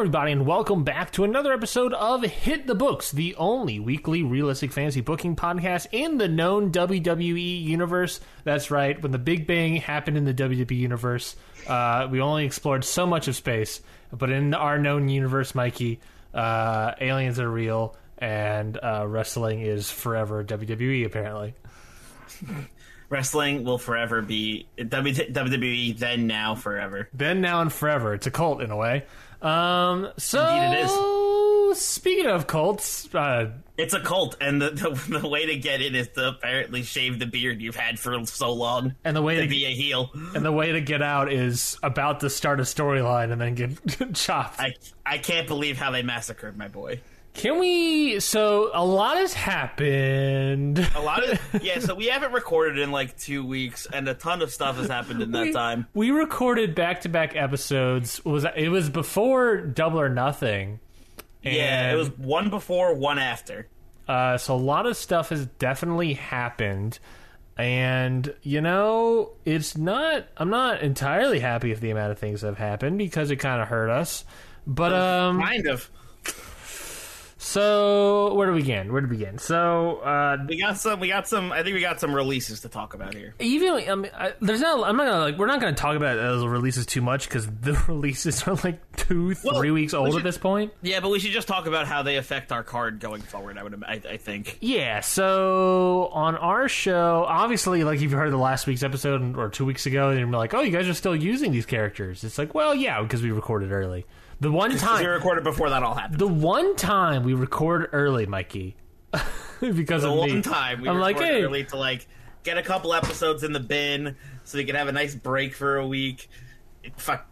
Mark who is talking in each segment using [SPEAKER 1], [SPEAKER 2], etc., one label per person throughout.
[SPEAKER 1] Everybody, and welcome back to another episode of Hit the Books, the only weekly realistic fantasy booking podcast in the known WWE universe. That's right. When the Big Bang happened in the WWE universe, uh, we only explored so much of space. But in our known universe, Mikey, uh, aliens are real, and uh, wrestling is forever WWE, apparently.
[SPEAKER 2] Wrestling will forever be WWE, then, now, forever.
[SPEAKER 1] Then, now, and forever. It's a cult in a way. Um, so,
[SPEAKER 2] Indeed it
[SPEAKER 1] speaking of cults, uh,
[SPEAKER 2] It's a cult, and the, the, the way to get in is to apparently shave the beard you've had for so long
[SPEAKER 1] and the way
[SPEAKER 2] to
[SPEAKER 1] to
[SPEAKER 2] be a heel.
[SPEAKER 1] And the way to get out is about to start a storyline and then get chopped.
[SPEAKER 2] I, I can't believe how they massacred my boy.
[SPEAKER 1] Can we? So a lot has happened.
[SPEAKER 2] A lot of yeah, so we haven't recorded in like two weeks, and a ton of stuff has happened in that
[SPEAKER 1] we,
[SPEAKER 2] time.
[SPEAKER 1] we recorded back to back episodes. It was it was before Double or Nothing?
[SPEAKER 2] Yeah, it was one before, one after.
[SPEAKER 1] Uh, so a lot of stuff has definitely happened. And you know, it's not. I'm not entirely happy with the amount of things that have happened because it kind of hurt us. But um,
[SPEAKER 2] kind of.
[SPEAKER 1] So where do we begin? Where do we begin? So uh,
[SPEAKER 2] We got some. We got some. I think we got some releases to talk about here.
[SPEAKER 1] even I mean, I, there's not. I'm not gonna like. We're not gonna talk about those releases too much because the releases are like two,
[SPEAKER 2] Well,
[SPEAKER 1] three weeks
[SPEAKER 2] we
[SPEAKER 1] old
[SPEAKER 2] should-
[SPEAKER 1] at this point.
[SPEAKER 2] Yeah, but we should just talk about how they affect our card going forward. I would. I, I think.
[SPEAKER 1] Yeah. So on our show, obviously, like if you heard the last week's episode or two weeks ago, and you're like, "Oh, you guys are still using these characters." It's like, well, yeah, because we recorded early. The one time We
[SPEAKER 2] recorded before that all happened.
[SPEAKER 1] the one time we record early, Mikey, because
[SPEAKER 2] The
[SPEAKER 1] of me.
[SPEAKER 2] one time we
[SPEAKER 1] I'm like,
[SPEAKER 2] recorded
[SPEAKER 1] hey,
[SPEAKER 2] early to like get a couple episodes in the bin so we can have a nice break for a week. Fuck.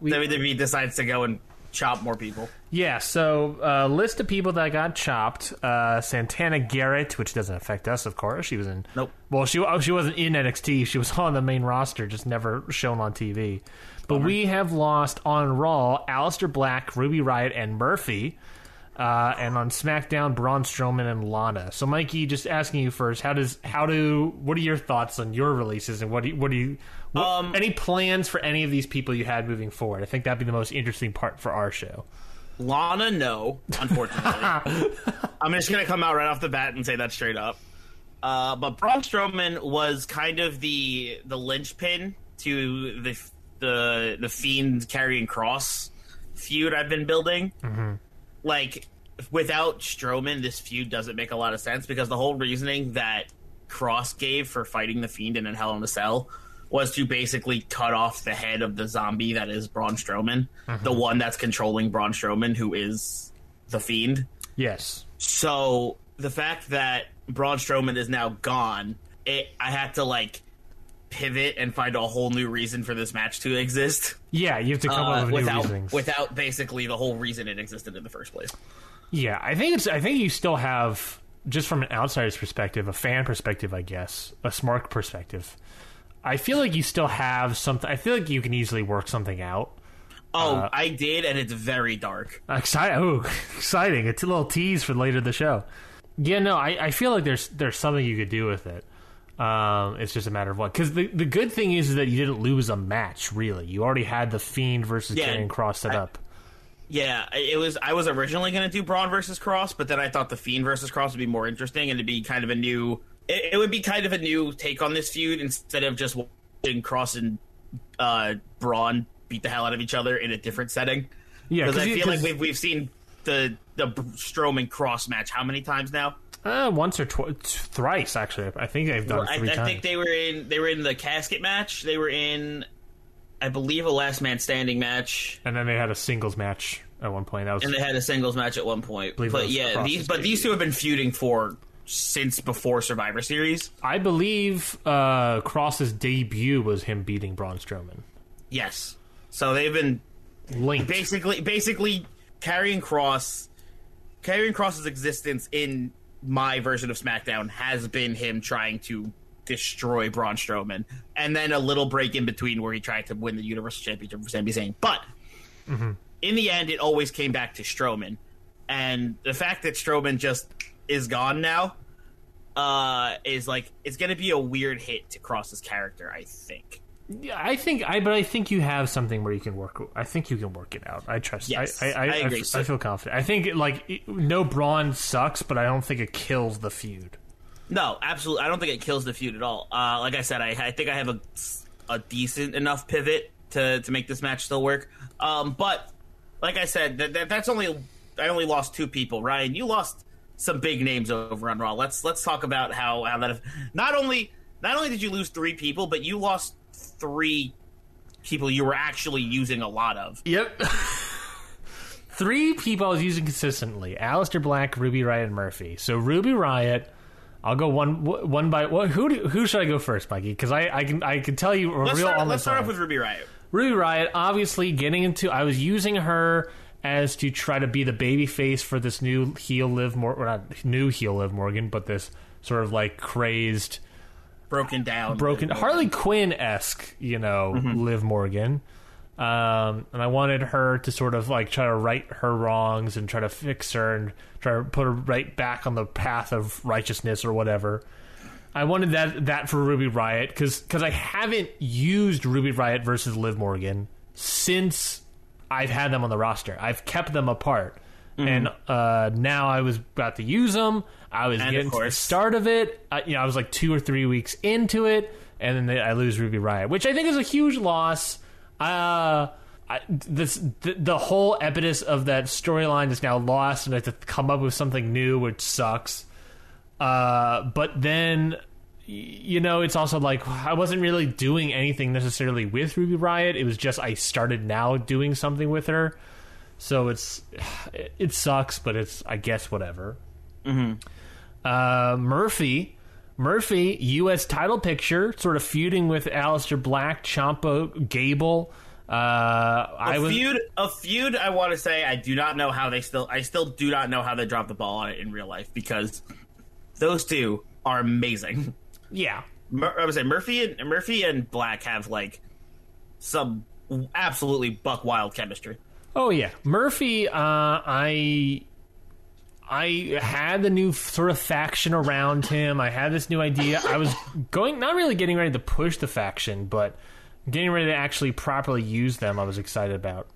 [SPEAKER 1] We-
[SPEAKER 2] WWE decides to go and chop more people.
[SPEAKER 1] Yeah, so uh, list of people that got chopped. Uh, Santana Garrett, which doesn't affect us, of course. She was in.
[SPEAKER 2] Nope.
[SPEAKER 1] Well, she oh, she wasn't in NXT. She was on the main roster, just never shown on TV. But we have lost on Raw: Aleister Black, Ruby Riott, and Murphy. Uh, and on SmackDown, Braun Strowman and Lana. So, Mikey, just asking you first, how does how do what are your thoughts on your releases and what do you, what do you what,
[SPEAKER 2] Um,
[SPEAKER 1] any plans for any of these people you had moving forward? I think that'd be the most interesting part for our show.
[SPEAKER 2] Lana, no, unfortunately. I'm just gonna come out right off the bat and say that straight up. Uh, but Braun Strowman was kind of the the linchpin to the the the fiend Karrion Kross feud I've been building. Mm-hmm. Like without Strowman, this feud doesn't make a lot of sense because the whole reasoning that Kross gave for fighting the fiend and in Hell in a Cell was to basically cut off the head of the zombie that is Braun Strowman, mm-hmm. the one that's controlling Braun Strowman, who is the fiend.
[SPEAKER 1] Yes.
[SPEAKER 2] So the fact that Braun Strowman is now gone, it I had to like pivot and find a whole new reason for this match to exist
[SPEAKER 1] Yeah, you have to come
[SPEAKER 2] uh,
[SPEAKER 1] up with new
[SPEAKER 2] without without basically the whole reason it existed in the first place.
[SPEAKER 1] yeah, I think it's. I think you still have, just from an outsider's perspective, a fan perspective, I guess, a smart perspective. I feel like you still have something. I feel like you can easily work something out.
[SPEAKER 2] Oh,
[SPEAKER 1] Uh,
[SPEAKER 2] I did, and it's very dark.
[SPEAKER 1] Exciting! Oh, exciting! It's a little tease for later in the show. Yeah, no, I, I feel like there's there's something you could do with it. Um, it's just a matter of what. Because the the good thing is, that you didn't lose a match. Really, you already had the Fiend versus
[SPEAKER 2] Yeah,
[SPEAKER 1] Karrion Kross set
[SPEAKER 2] I-
[SPEAKER 1] up.
[SPEAKER 2] Yeah, it was. I was originally going to do Braun versus Kross, but then I thought the Fiend versus Kross would be more interesting and to be kind of a new. It, it would be kind of a new take on this feud instead of just watching Kross and uh, Braun beat the hell out of each other in a different setting.
[SPEAKER 1] Yeah,
[SPEAKER 2] because I feel like we've we've seen the the Strowman Kross match how many times now?
[SPEAKER 1] Uh, once or twice, thrice actually. I think they've done
[SPEAKER 2] Well,
[SPEAKER 1] it
[SPEAKER 2] I,
[SPEAKER 1] three
[SPEAKER 2] I think they were in they were in the casket match. They were in, I believe, a last man standing match.
[SPEAKER 1] and then they had a singles match at one point. That was
[SPEAKER 2] and they had a singles match at one point. But yeah, these but these two have been feuding for since before Survivor Series.
[SPEAKER 1] I believe uh, Kross's debut was him beating Braun Strowman.
[SPEAKER 2] Yes, so they've been
[SPEAKER 1] Linked.
[SPEAKER 2] basically basically Karrion Kross, Karrion Kross's existence in my version of SmackDown has been him trying to destroy Braun Strowman, and then a little break in between where he tried to win the Universal Championship for Sami Zayn. But in the end, it always came back to Strowman, and the fact that Strowman just is gone now uh, is like it's going to be a weird hit to Kross's character. I think.
[SPEAKER 1] Yeah, I think I, but I think you have something where you can work. I think you can work it out. I trust.
[SPEAKER 2] Yes,
[SPEAKER 1] I, I, I,
[SPEAKER 2] I agree.
[SPEAKER 1] I I feel confident. I think like no Braun sucks, but I don't think it kills the feud.
[SPEAKER 2] No, absolutely. I don't think it kills the feud at all. Uh, like I said, I, I think I have a, a decent enough pivot to, to make this match still work. Um, but like I said, that, that, that's only I only lost two people. Ryan, you lost some big names over on Raw. Let's let's talk about how how that not only not only did you lose three people, but you lost three people you were actually using a lot of.
[SPEAKER 1] Yep. Three people I was using consistently: Aleister Black, Ruby Riott, and Murphy. So Ruby Riott, I'll go one one by one. Who do, who should I go first, Mikey? Because I, I can I can tell you a
[SPEAKER 2] Let's
[SPEAKER 1] real
[SPEAKER 2] start,
[SPEAKER 1] on the
[SPEAKER 2] let's start
[SPEAKER 1] fly.
[SPEAKER 2] off with Ruby Riott.
[SPEAKER 1] Ruby Riott, obviously getting into. I was using her as to try to be the baby face for this new heel Liv Morgan, not new heel Liv Morgan, but this sort of like crazed,
[SPEAKER 2] Broken down.
[SPEAKER 1] broken Harley Quinn esque, you know, Liv Morgan. Um, and I wanted her to sort of like try to right her wrongs and try to fix her and try to put her right back on the path of righteousness or whatever. I wanted that that for Ruby Riott because because I haven't used Ruby Riott versus Liv Morgan since I've had them on the roster. I've kept them apart, and uh, now I was about to use them. I was
[SPEAKER 2] Mm-hmm. And
[SPEAKER 1] getting to the start of it. I, you know, I was like two or three weeks into it, and then they, I lose Ruby Riott, which I think is a huge loss. Uh, I, this the, the whole impetus of that storyline is now lost, and I have to come up with something new, which sucks. Uh, but then, you know, it's also like I wasn't really doing anything necessarily with Ruby Riott. It was just I started now doing something with her, so it's it, sucks, but it's I guess whatever. Uh, Murphy. Murphy, U.S. title picture, sort of feuding with Aleister Black, Ciampa, Gable. Uh, I
[SPEAKER 2] a
[SPEAKER 1] was
[SPEAKER 2] feud a feud i want to say i do not know how they still i still do not know how they dropped the ball on it in real life because those two are amazing
[SPEAKER 1] yeah,
[SPEAKER 2] Mur- i would say murphy and murphy and black have like some absolutely buck wild chemistry
[SPEAKER 1] Oh yeah, Murphy. Uh, I I had the new sort of faction around him. I had this new idea. I was going, not really getting ready to push the faction, but getting ready to actually properly use them. I was excited about.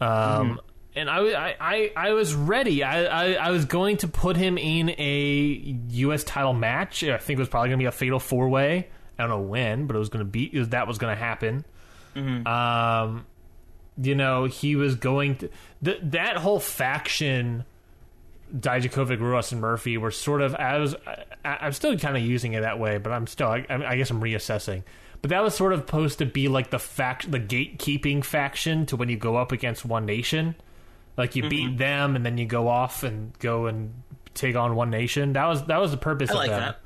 [SPEAKER 1] Um, and I, I, I, I was ready. I, I, I was going to put him in a U.S. title match. I think it was probably going to be a fatal four way. I don't know when, but it was going to be that was going to happen. Um, you know, he was going to th- that whole faction. Dijakovic, Ruas, and Murphy were sort of. I was. I, I'm still kind of using it that way, but I'm still. I, I guess I'm reassessing. But that was sort of supposed to be like the fact, the gatekeeping faction to when you go up against One Nation. Like you beat them, and then you go off and go and take on One Nation. That was that was the purpose
[SPEAKER 2] i
[SPEAKER 1] of
[SPEAKER 2] like
[SPEAKER 1] them.
[SPEAKER 2] that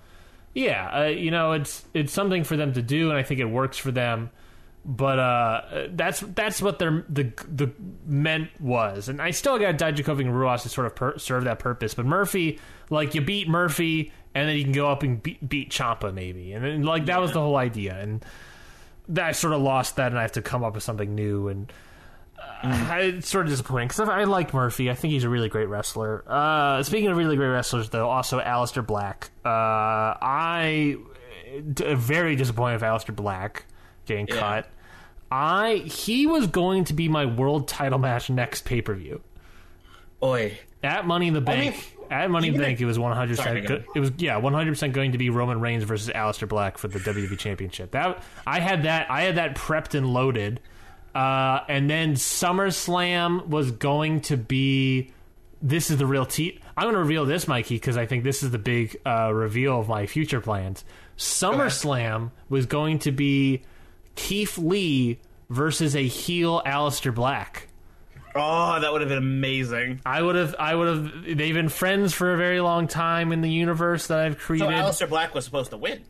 [SPEAKER 1] Yeah, uh, you know, it's it's something for them to do, and I think it works for them. But uh, that's that's what their the the meant was, and I still got Dijakovic and Ruas to sort of per- serve that purpose. But Murphy, like you beat Murphy, and then you can go up and beat, beat Ciampa maybe, and then, like that was the whole idea, and that I sort of lost that, and I have to come up with something new, and uh, I, it's sort of disappointing because I, I like Murphy. I think he's a really great wrestler. Uh, speaking of really great wrestlers, though, also Aleister Black. Uh, I d- very disappointed with Aleister Black getting
[SPEAKER 2] Yeah.
[SPEAKER 1] cut. I he was going to be my world title match next pay per view
[SPEAKER 2] Oi.
[SPEAKER 1] at Money in the Bank.
[SPEAKER 2] mean,
[SPEAKER 1] at Money in the
[SPEAKER 2] even
[SPEAKER 1] Bank,
[SPEAKER 2] if-
[SPEAKER 1] it was one hundred percent. It was yeah, one hundred percent going to be Roman Reigns versus Aleister Black for the WWE Championship. That I had that I had that prepped and loaded, uh, and then SummerSlam was going to be. This is the real T. I'm going to reveal this, Mikey, because I think this is the big uh, reveal of my future plans. SummerSlam was going to be Keith Lee versus a heel Aleister Black.
[SPEAKER 2] Oh, that would have been amazing.
[SPEAKER 1] I would have. I would have. They've been friends for a very long time in the universe that I've created. So.
[SPEAKER 2] Aleister Black was supposed to win.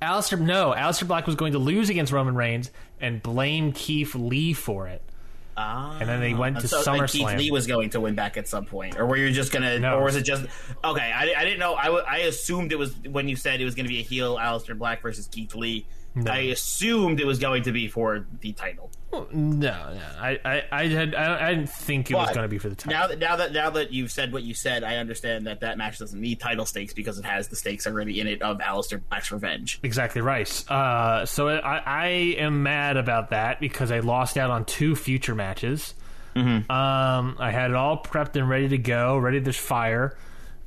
[SPEAKER 1] Aleister, no, Aleister Black was going to lose against Roman Reigns and blame Keith Lee for it.
[SPEAKER 2] Ah.
[SPEAKER 1] And then they went to
[SPEAKER 2] so
[SPEAKER 1] SummerSlam.
[SPEAKER 2] Keith Lee was going to win back at some point, or were you just gonna,
[SPEAKER 1] No.
[SPEAKER 2] or was it just okay? I, I didn't know. I, w- I assumed it was when you said it was going to be a heel Aleister Black versus Keith Lee. I assumed it was going to be for the title.
[SPEAKER 1] No, no, I, I, I had, I, I didn't think it was going to be for the title.
[SPEAKER 2] Now that now that now that you've said what you said, I understand that that match doesn't need title stakes because it has the stakes already in it of Aleister Black's revenge.
[SPEAKER 1] Exactly right. Uh, so I, I am mad about that because I lost out on two future matches. Um, I had it all prepped and ready to go, ready to fire.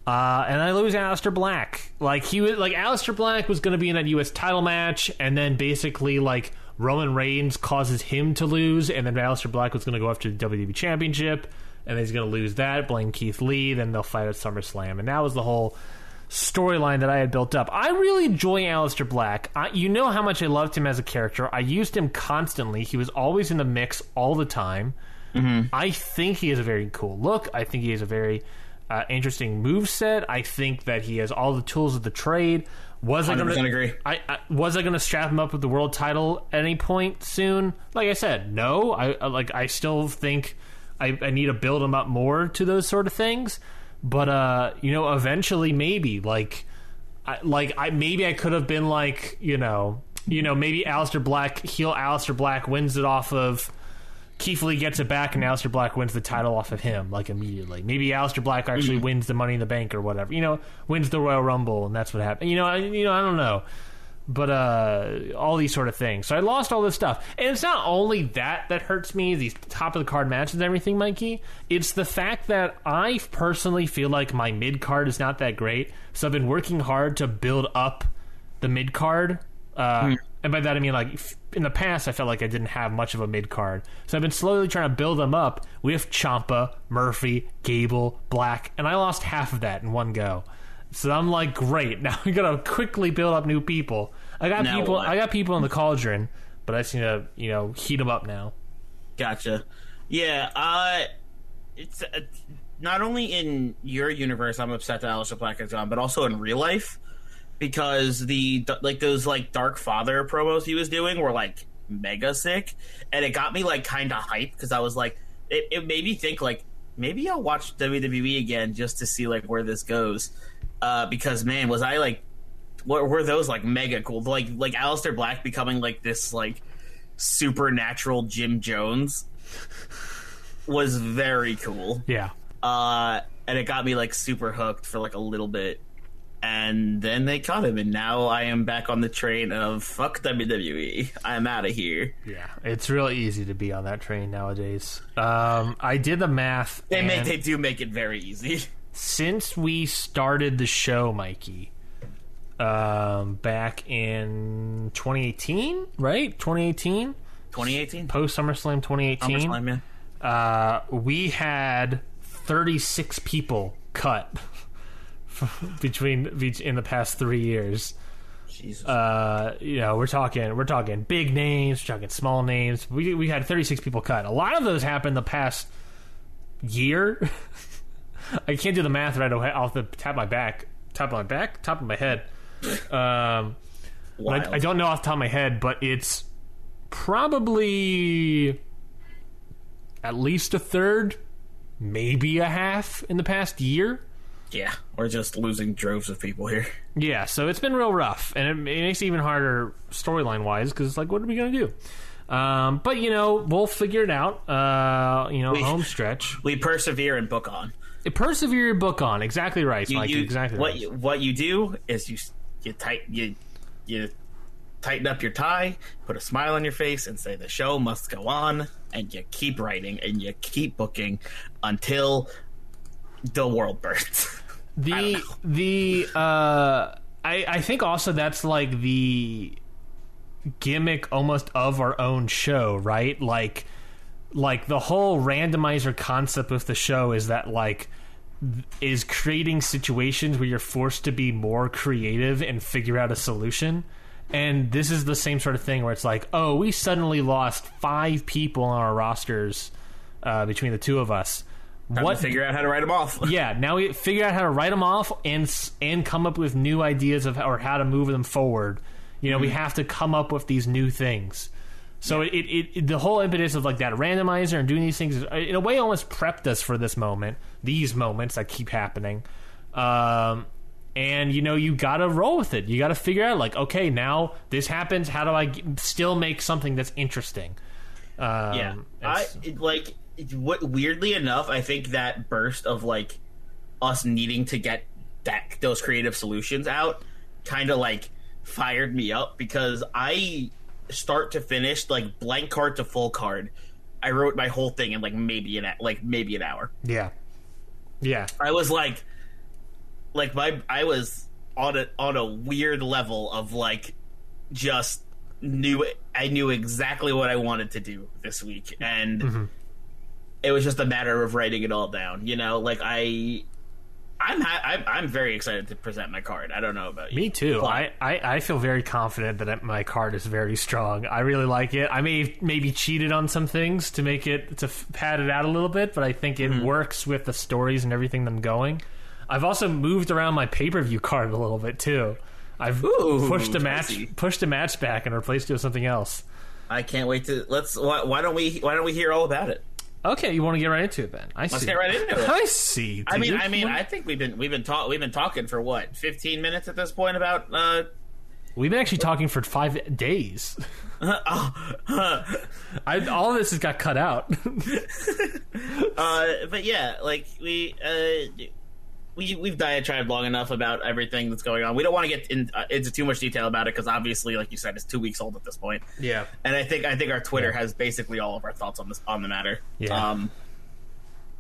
[SPEAKER 1] Uh, and I lose Aleister Black. Like he was, like Aleister Black was going to be in that U.S. title match, and then basically like Roman Reigns causes him to lose, and then Aleister Black was going to go after the WWE Championship, and then he's going to lose that, blame Keith Lee, then they'll fight at SummerSlam, and that was the whole storyline that I had built up. I really enjoy Aleister Black. I, you know how much I loved him as a character. I used him constantly. He was always in the mix all the time. I think he has a very cool look. I think he has a very uh, interesting move set. I think that he has all the tools of the trade. Was I going to
[SPEAKER 2] agree.
[SPEAKER 1] I, I was I going to strap him up with the world title at any point soon? Like I said, no. I like I still think I, I need to build him up more to those sort of things. But uh, you know, eventually maybe like I, like I maybe I could have been like you know you know maybe Aleister Black heel Aleister Black wins it off of Keith Lee gets it back and Aleister Black wins the title off of him like immediately. Maybe Aleister Black actually wins the Money in the Bank or whatever. You know, wins the Royal Rumble and that's what happened. You know, I, you know I don't know. But uh, all these sort of things. So I lost all this stuff, and it's not only that that hurts me. These top of the card matches and everything, Mikey. It's the fact that I personally feel like my mid card is not that great. So I've been working hard to build up the mid card. Uh, And by that I mean like in the past I felt like I didn't have much of a mid card, so I've been slowly trying to build them up with Ciampa, Murphy, Gable, Black, and I lost half of that in one go. So I'm like, great. Now I gotta quickly build up new people. I got
[SPEAKER 2] Now
[SPEAKER 1] people.
[SPEAKER 2] what?
[SPEAKER 1] I got people in the cauldron, but I just need to you know heat them up now.
[SPEAKER 2] Gotcha. Yeah, uh, it's uh, not only in your universe I'm upset that Aleister Black is gone, but also in real life because the like those like Dark Father promos he was doing were like mega sick, and it got me like kind of hyped because I was like, it, it made me think like maybe I'll watch WWE again just to see like where this goes. Uh, because man, was I like, were, were those like mega cool? Like like Aleister Black becoming like this like supernatural Jim Jones was very cool.
[SPEAKER 1] Yeah.
[SPEAKER 2] Uh, and it got me like super hooked for like a little bit. And then they caught him, and now I am back on the train of fuck WWE. I'm out of here.
[SPEAKER 1] Yeah, it's real easy to be on that train nowadays. Um, I did the math.
[SPEAKER 2] They make they do make it very easy.
[SPEAKER 1] since we started the show, Mikey, um, back in 2018, right? 2018,
[SPEAKER 2] 2018
[SPEAKER 1] post SummerSlam 2018.
[SPEAKER 2] SummerSlam, yeah.
[SPEAKER 1] Uh, we had 36 people cut between bet- in the past three years.
[SPEAKER 2] Jesus.
[SPEAKER 1] Uh, you know, we're talking we're talking big names, we're talking small names. We we had 36 people cut. A lot of those happened the past year. I can't do the math right away off the top of my back, top of my back, top of my head. Um. I, I don't know off the top of my head, but it's probably at least a third, maybe a half in the past year.
[SPEAKER 2] Yeah, we're just losing droves of people here.
[SPEAKER 1] Yeah, so it's been real rough, and it, it makes it even harder storyline wise because it's like, what are we gonna do? Um, but you know, we'll figure it out. Uh, you know,
[SPEAKER 2] We-
[SPEAKER 1] home stretch.
[SPEAKER 2] We persevere and book on.
[SPEAKER 1] Persevere, and book on. Exactly right,
[SPEAKER 2] You,
[SPEAKER 1] Mike.
[SPEAKER 2] you-
[SPEAKER 1] exactly
[SPEAKER 2] what
[SPEAKER 1] right.
[SPEAKER 2] you, what you do is you you tight you you tighten up your tie, put a smile on your face, and say the show must go on, and you keep writing and you keep booking until the world burns.
[SPEAKER 1] the the uh, I I think also that's like the gimmick almost of our own show, right? Like like the whole randomizer concept with the show is that like is creating situations where you're forced to be more creative and figure out a solution. And this is the same sort of thing where it's like, oh, we suddenly lost five people on our rosters uh, between the two of us.
[SPEAKER 2] Time
[SPEAKER 1] what
[SPEAKER 2] to figure out how to write them off.
[SPEAKER 1] yeah, now we figure out how to write them off and and come up with new ideas of how, or how to move them forward. You know, we have to come up with these new things. So it, it, it the whole impetus of like that randomizer and doing these things is, in a way almost prepped us for this moment, these moments that keep happening. Um, and you know you got to roll with it. You got to figure out like okay, now this happens. How do I g- still make something that's interesting? Um,
[SPEAKER 2] Yeah, I like what. Weirdly enough, I think that burst of like us needing to get that those creative solutions out kind of like fired me up because I start to finish like blank card to full card. I wrote my whole thing in like maybe an like maybe an hour.
[SPEAKER 1] yeah, yeah.
[SPEAKER 2] I was like, like my I was on a on a weird level of like just knew I knew exactly what I wanted to do this week, and mm-hmm. It was just a matter of writing it all down. You know, like I. I'm, ha- I'm I'm very excited to present my card. I don't know about you.
[SPEAKER 1] Me too. I, I, I feel very confident that my card is very strong. I really like it. I may maybe cheated on some things to make it to f- pad it out a little bit, but I think it mm-hmm. works with the stories and everything that I'm going. I've also moved around my pay per view card a little bit too. I've
[SPEAKER 2] Ooh,
[SPEAKER 1] pushed a match pushed a match back and replaced it with something else.
[SPEAKER 2] I can't wait to let's. Why, why don't we Why don't we hear all about it?
[SPEAKER 1] Okay, you want to get right into it then? I see.
[SPEAKER 2] Let's get right into it.
[SPEAKER 1] I see.
[SPEAKER 2] I mean. I mean, I think we've been we've been talk we've been talking for what 15 minutes at this point about uh,
[SPEAKER 1] we've been actually talking for five days. I, all of this has got cut out.
[SPEAKER 2] Uh, but yeah, like we uh, we we've diatribed long enough about everything that's going on. We don't want to get in, uh, into too much detail about it because obviously, like you said, it's two weeks old at this point.
[SPEAKER 1] yeah.
[SPEAKER 2] And I think I think our Twitter
[SPEAKER 1] Yeah.
[SPEAKER 2] has basically all of our thoughts on this on the matter.
[SPEAKER 1] Yeah.
[SPEAKER 2] Um,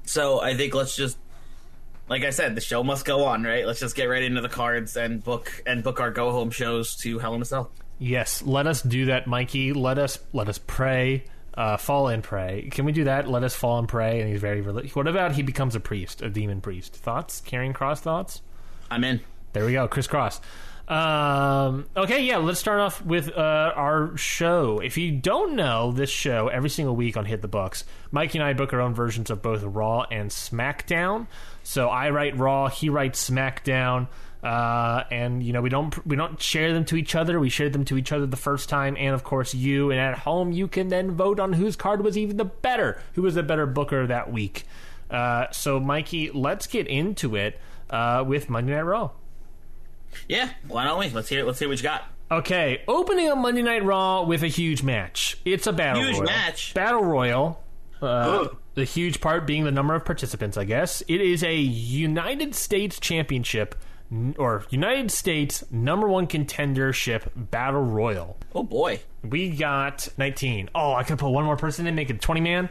[SPEAKER 2] so I think let's just, like I said, the show must go on, right? Let's just get right into the cards and book and book our go home shows to Hell in a Cell.
[SPEAKER 1] Yes, let us do that, Mikey. Let us let us pray, uh, fall and pray. Can we do that? Let us fall and pray. And he's very religious. What about he becomes a priest, a demon priest? Thoughts? Karrion Kross thoughts?
[SPEAKER 2] I'm in.
[SPEAKER 1] There we go, Crisscross. Um, okay, yeah, let's start off with uh, our show. If you don't know this show, every single week on Hit the Books, Mikey and I book our own versions of both Raw and SmackDown. So I write Raw, he writes SmackDown, uh, and you know we don't we don't share them to each other. We share them to each other the first time, and of course you. And at home, you can then vote on whose card was even the better, who was the better booker that week. Uh, so Mikey, let's get into it uh, with Monday Night Raw.
[SPEAKER 2] Yeah, why don't we? Let's hear. Let's hear what you got.
[SPEAKER 1] Okay, opening on Monday Night Raw with a huge match. It's a battle
[SPEAKER 2] Huge
[SPEAKER 1] royal.
[SPEAKER 2] match?
[SPEAKER 1] Battle royal. Uh, the huge part being the number of participants, I guess. It is a United States Championship or United States number one contendership battle royal.
[SPEAKER 2] Oh boy.
[SPEAKER 1] We got 19. Oh, I could put one more person in, make it 20 man.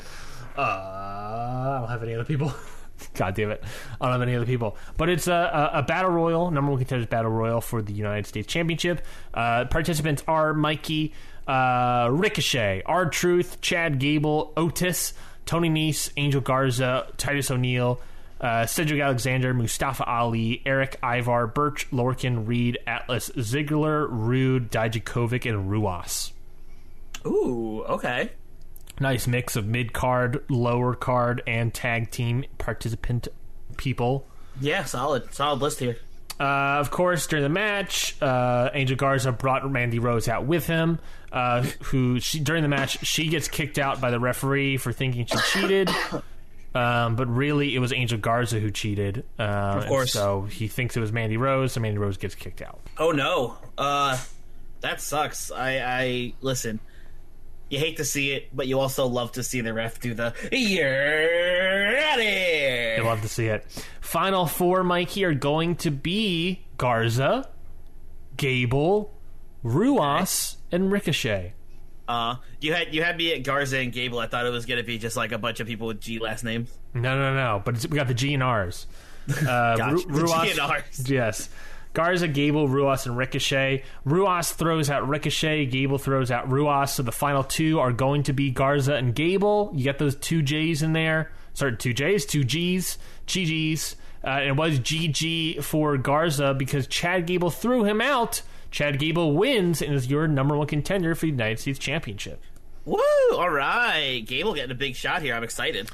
[SPEAKER 1] Uh, I don't have any other people. God damn it. I don't have any other people. But it's a, a, a battle royal, number one contenders battle royal for the United States Championship. Uh, participants are Mikey, uh, Ricochet, R Truth, Chad Gable, Otis, Tony Nese, Angel Garza, Titus O'Neil, uh, Cedric Alexander, Mustafa Ali, Erik Ivar, Birch, Lorcan, Reed, Atlas, Ziggler, Roode, Dijakovic, and Ruas.
[SPEAKER 2] Ooh. Okay.
[SPEAKER 1] Nice mix of mid card, lower card, and tag team participant people.
[SPEAKER 2] Yeah. Solid. Solid list here.
[SPEAKER 1] Uh, of course, during the match, uh, Angel Garza brought Mandy Rose out with him. Uh, who she, during the match she gets kicked out by the referee for thinking she cheated, um, but really it was Angel Garza who cheated. Uh, of
[SPEAKER 2] course.
[SPEAKER 1] so he thinks it was Mandy Rose, so Mandy Rose gets kicked out.
[SPEAKER 2] Oh no. Uh, that sucks. I. I listen. You hate to see it, but you also love to see the ref do the "You're ready."
[SPEAKER 1] I love to see it. Final four, Mikey, are going to be Garza, Gable, Ruas, and Ricochet.
[SPEAKER 2] Uh, you had you had me at Garza and Gable. I thought it was gonna be just like a bunch of people with G last names.
[SPEAKER 1] No, no, no. But it's, we got the G and R's. Uh,
[SPEAKER 2] Gotcha.
[SPEAKER 1] Ru- Ruas,
[SPEAKER 2] G and Rs.
[SPEAKER 1] Yes. Garza, Gable, Ruas, and Ricochet. Ruas throws out Ricochet. Gable throws out Ruas. So the final two are going to be Garza and Gable. You got those two J's in there. Sorry, two J's, two G's, GG's. Uh, and it was GG for Garza because Chad Gable threw him out. Chad Gable wins and is your number one contender for the United States Championship.
[SPEAKER 2] Woo! All right, Gable getting a big shot here. I'm excited.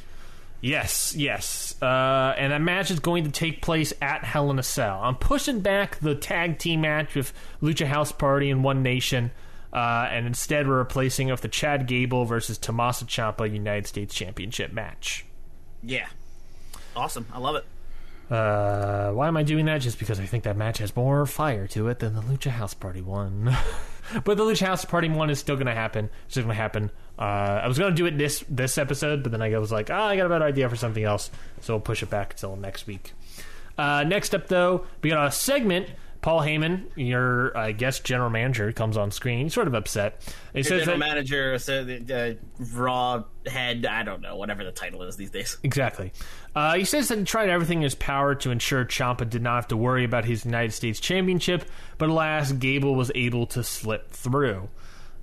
[SPEAKER 1] Yes, yes. Uh, and that match is going to take place at Hell in a Cell. I'm pushing back the tag team match with Lucha House Party and One Nation, uh, and instead we're replacing it with the Chad Gable versus Tommaso Ciampa United States Championship match.
[SPEAKER 2] Yeah, awesome. I love it.
[SPEAKER 1] Uh, why am I doing that? Just because I think that match has more fire to it than the Lucha House Party one. but the Lucha House Party one is still going to happen. It's going to happen. Uh, I was going to do it this this episode, but then I was like, oh, I got a better idea for something else, so we'll push it back until next week. Uh, next up, though, we got a segment. Paul Heyman, your I guess general manager, comes on screen. He's sort of upset. He
[SPEAKER 2] Your
[SPEAKER 1] says
[SPEAKER 2] general
[SPEAKER 1] that,
[SPEAKER 2] manager, so the uh, Raw head. I don't know, whatever the title is these days.
[SPEAKER 1] Exactly. Uh, he says that he tried everything in his power to ensure Ciampa did not have to worry about his United States Championship, but alas, Gable was able to slip through.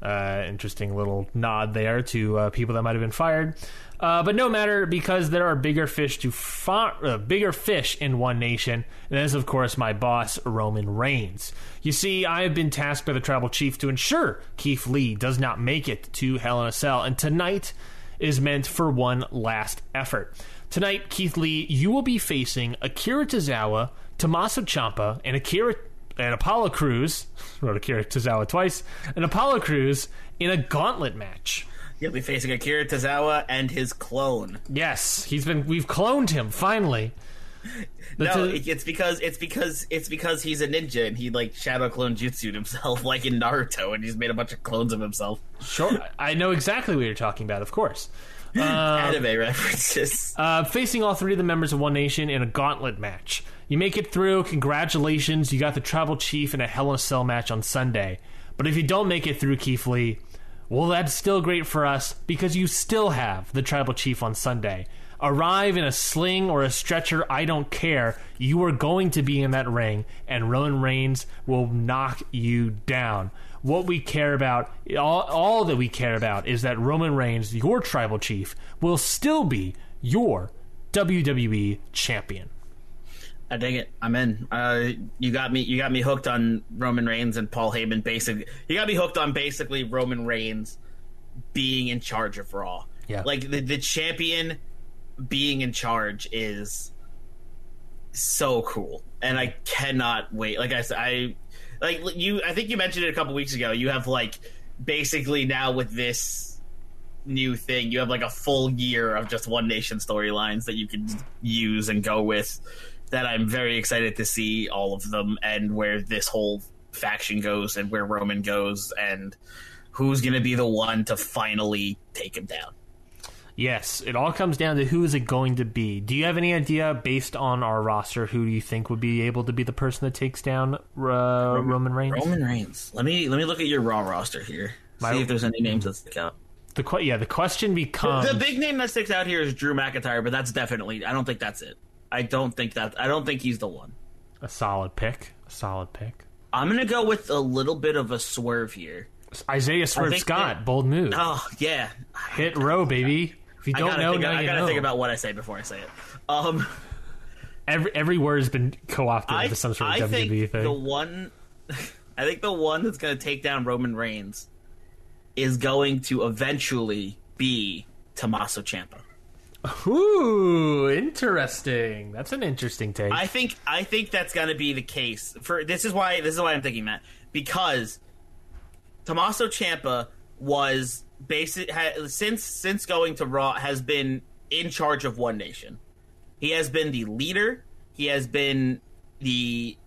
[SPEAKER 1] Uh, interesting little nod there to uh, people that might have been fired. Uh, but no matter, because there are bigger fish to fa- uh, bigger fish in One Nation, and that is of course my boss Roman Reigns. You see, I have been tasked by the Tribal Chief to ensure Keith Lee does not make it to Hell in a Cell, and tonight is meant for one last effort. Tonight, Keith Lee, you will be facing Akira Tozawa, Tommaso Ciampa, and Akira and Apollo Crews. Wrote Akira Tozawa twice, an Apollo Cruz in a gauntlet match.
[SPEAKER 2] He'll be facing Akira Tozawa and his clone.
[SPEAKER 1] Yes, he's been. We've cloned him finally.
[SPEAKER 2] No, it's because it's because it's because he's a ninja and he like shadow clone jutsu himself like in Naruto and he's made a bunch of clones of himself.
[SPEAKER 1] Sure, I know exactly what you're talking about. Of course.
[SPEAKER 2] Anime references.
[SPEAKER 1] Uh, facing all three of the members of One Nation in a gauntlet match. You make it through, congratulations. You got the Tribal Chief in a Hell in a Cell match on Sunday. But if you don't make it through, Keith Lee, well, that's still great for us because you still have the Tribal Chief on Sunday. Arrive in a sling or a stretcher, I don't care. You are going to be in that ring, and Roman Reigns will knock you down. What we care about, all, all that we care about, is that Roman Reigns, your tribal chief, will still be your WWE champion.
[SPEAKER 2] I dig it. I'm in. Uh, you got me. You got me hooked on Roman Reigns and Paul Heyman. Basically, you got me hooked on basically Roman Reigns being in charge of Raw.
[SPEAKER 1] Yeah.
[SPEAKER 2] like the the champion being in charge is so cool, and I cannot wait. Like I said, I like you. I think you mentioned it a couple weeks ago. You have like basically now with this new thing, you have like a full year of just one nation storylines that you can use and go with. That I'm very excited to see all of them and where this whole faction goes and where Roman goes and who's going to be the one to finally take him down.
[SPEAKER 1] Yes, it all comes down to who is it going to be. Do you have any idea, based on our roster, who do you think would be able to be the person that takes down uh, Roman Reigns?
[SPEAKER 2] Roman Reigns. Let me let me look at your Raw roster here.
[SPEAKER 1] My-
[SPEAKER 2] see if there's any names that stick out.
[SPEAKER 1] The yeah, the question becomes
[SPEAKER 2] The big name that sticks out here is Drew McIntyre, but that's definitely. I don't think that's it. I don't think that. I don't think he's the one.
[SPEAKER 1] a solid pick. A solid pick.
[SPEAKER 2] I'm gonna go with a little bit of a swerve here.
[SPEAKER 1] Isaiah Swerve Scott,
[SPEAKER 2] that-
[SPEAKER 1] bold move.
[SPEAKER 2] Oh yeah,
[SPEAKER 1] Hit row, baby. If you don't know,
[SPEAKER 2] think,
[SPEAKER 1] now
[SPEAKER 2] I
[SPEAKER 1] you
[SPEAKER 2] gotta
[SPEAKER 1] know.
[SPEAKER 2] think about what I say before I say it. Um,
[SPEAKER 1] every every word has been co-opted
[SPEAKER 2] I,
[SPEAKER 1] into some sort
[SPEAKER 2] I
[SPEAKER 1] of
[SPEAKER 2] think
[SPEAKER 1] WWE thing.
[SPEAKER 2] the one, I think the one that's gonna take down Roman Reigns is going to eventually be Tommaso Ciampa.
[SPEAKER 1] Ooh, interesting. That's an interesting take.
[SPEAKER 2] I think I think that's going to be the case. For this is why this is why I'm thinking that because Tommaso Ciampa was basic ha, since since going to Raw has been in charge of One Nation. He has been the leader. He has been the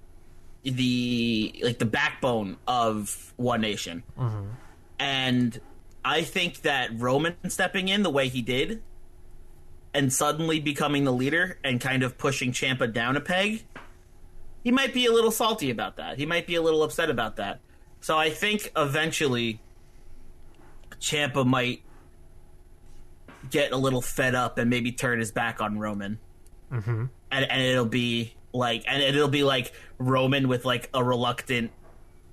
[SPEAKER 2] the like the backbone of One Nation. Mm-hmm. And I think that Roman stepping in the way he did and suddenly becoming the leader and kind of pushing Ciampa down a peg, he might be a little salty about that. He might be a little upset about that. So I think eventually Ciampa might get a little fed up and maybe turn his back on Roman. Mm-hmm. And, and it'll be like, and it'll be like Roman with like a reluctant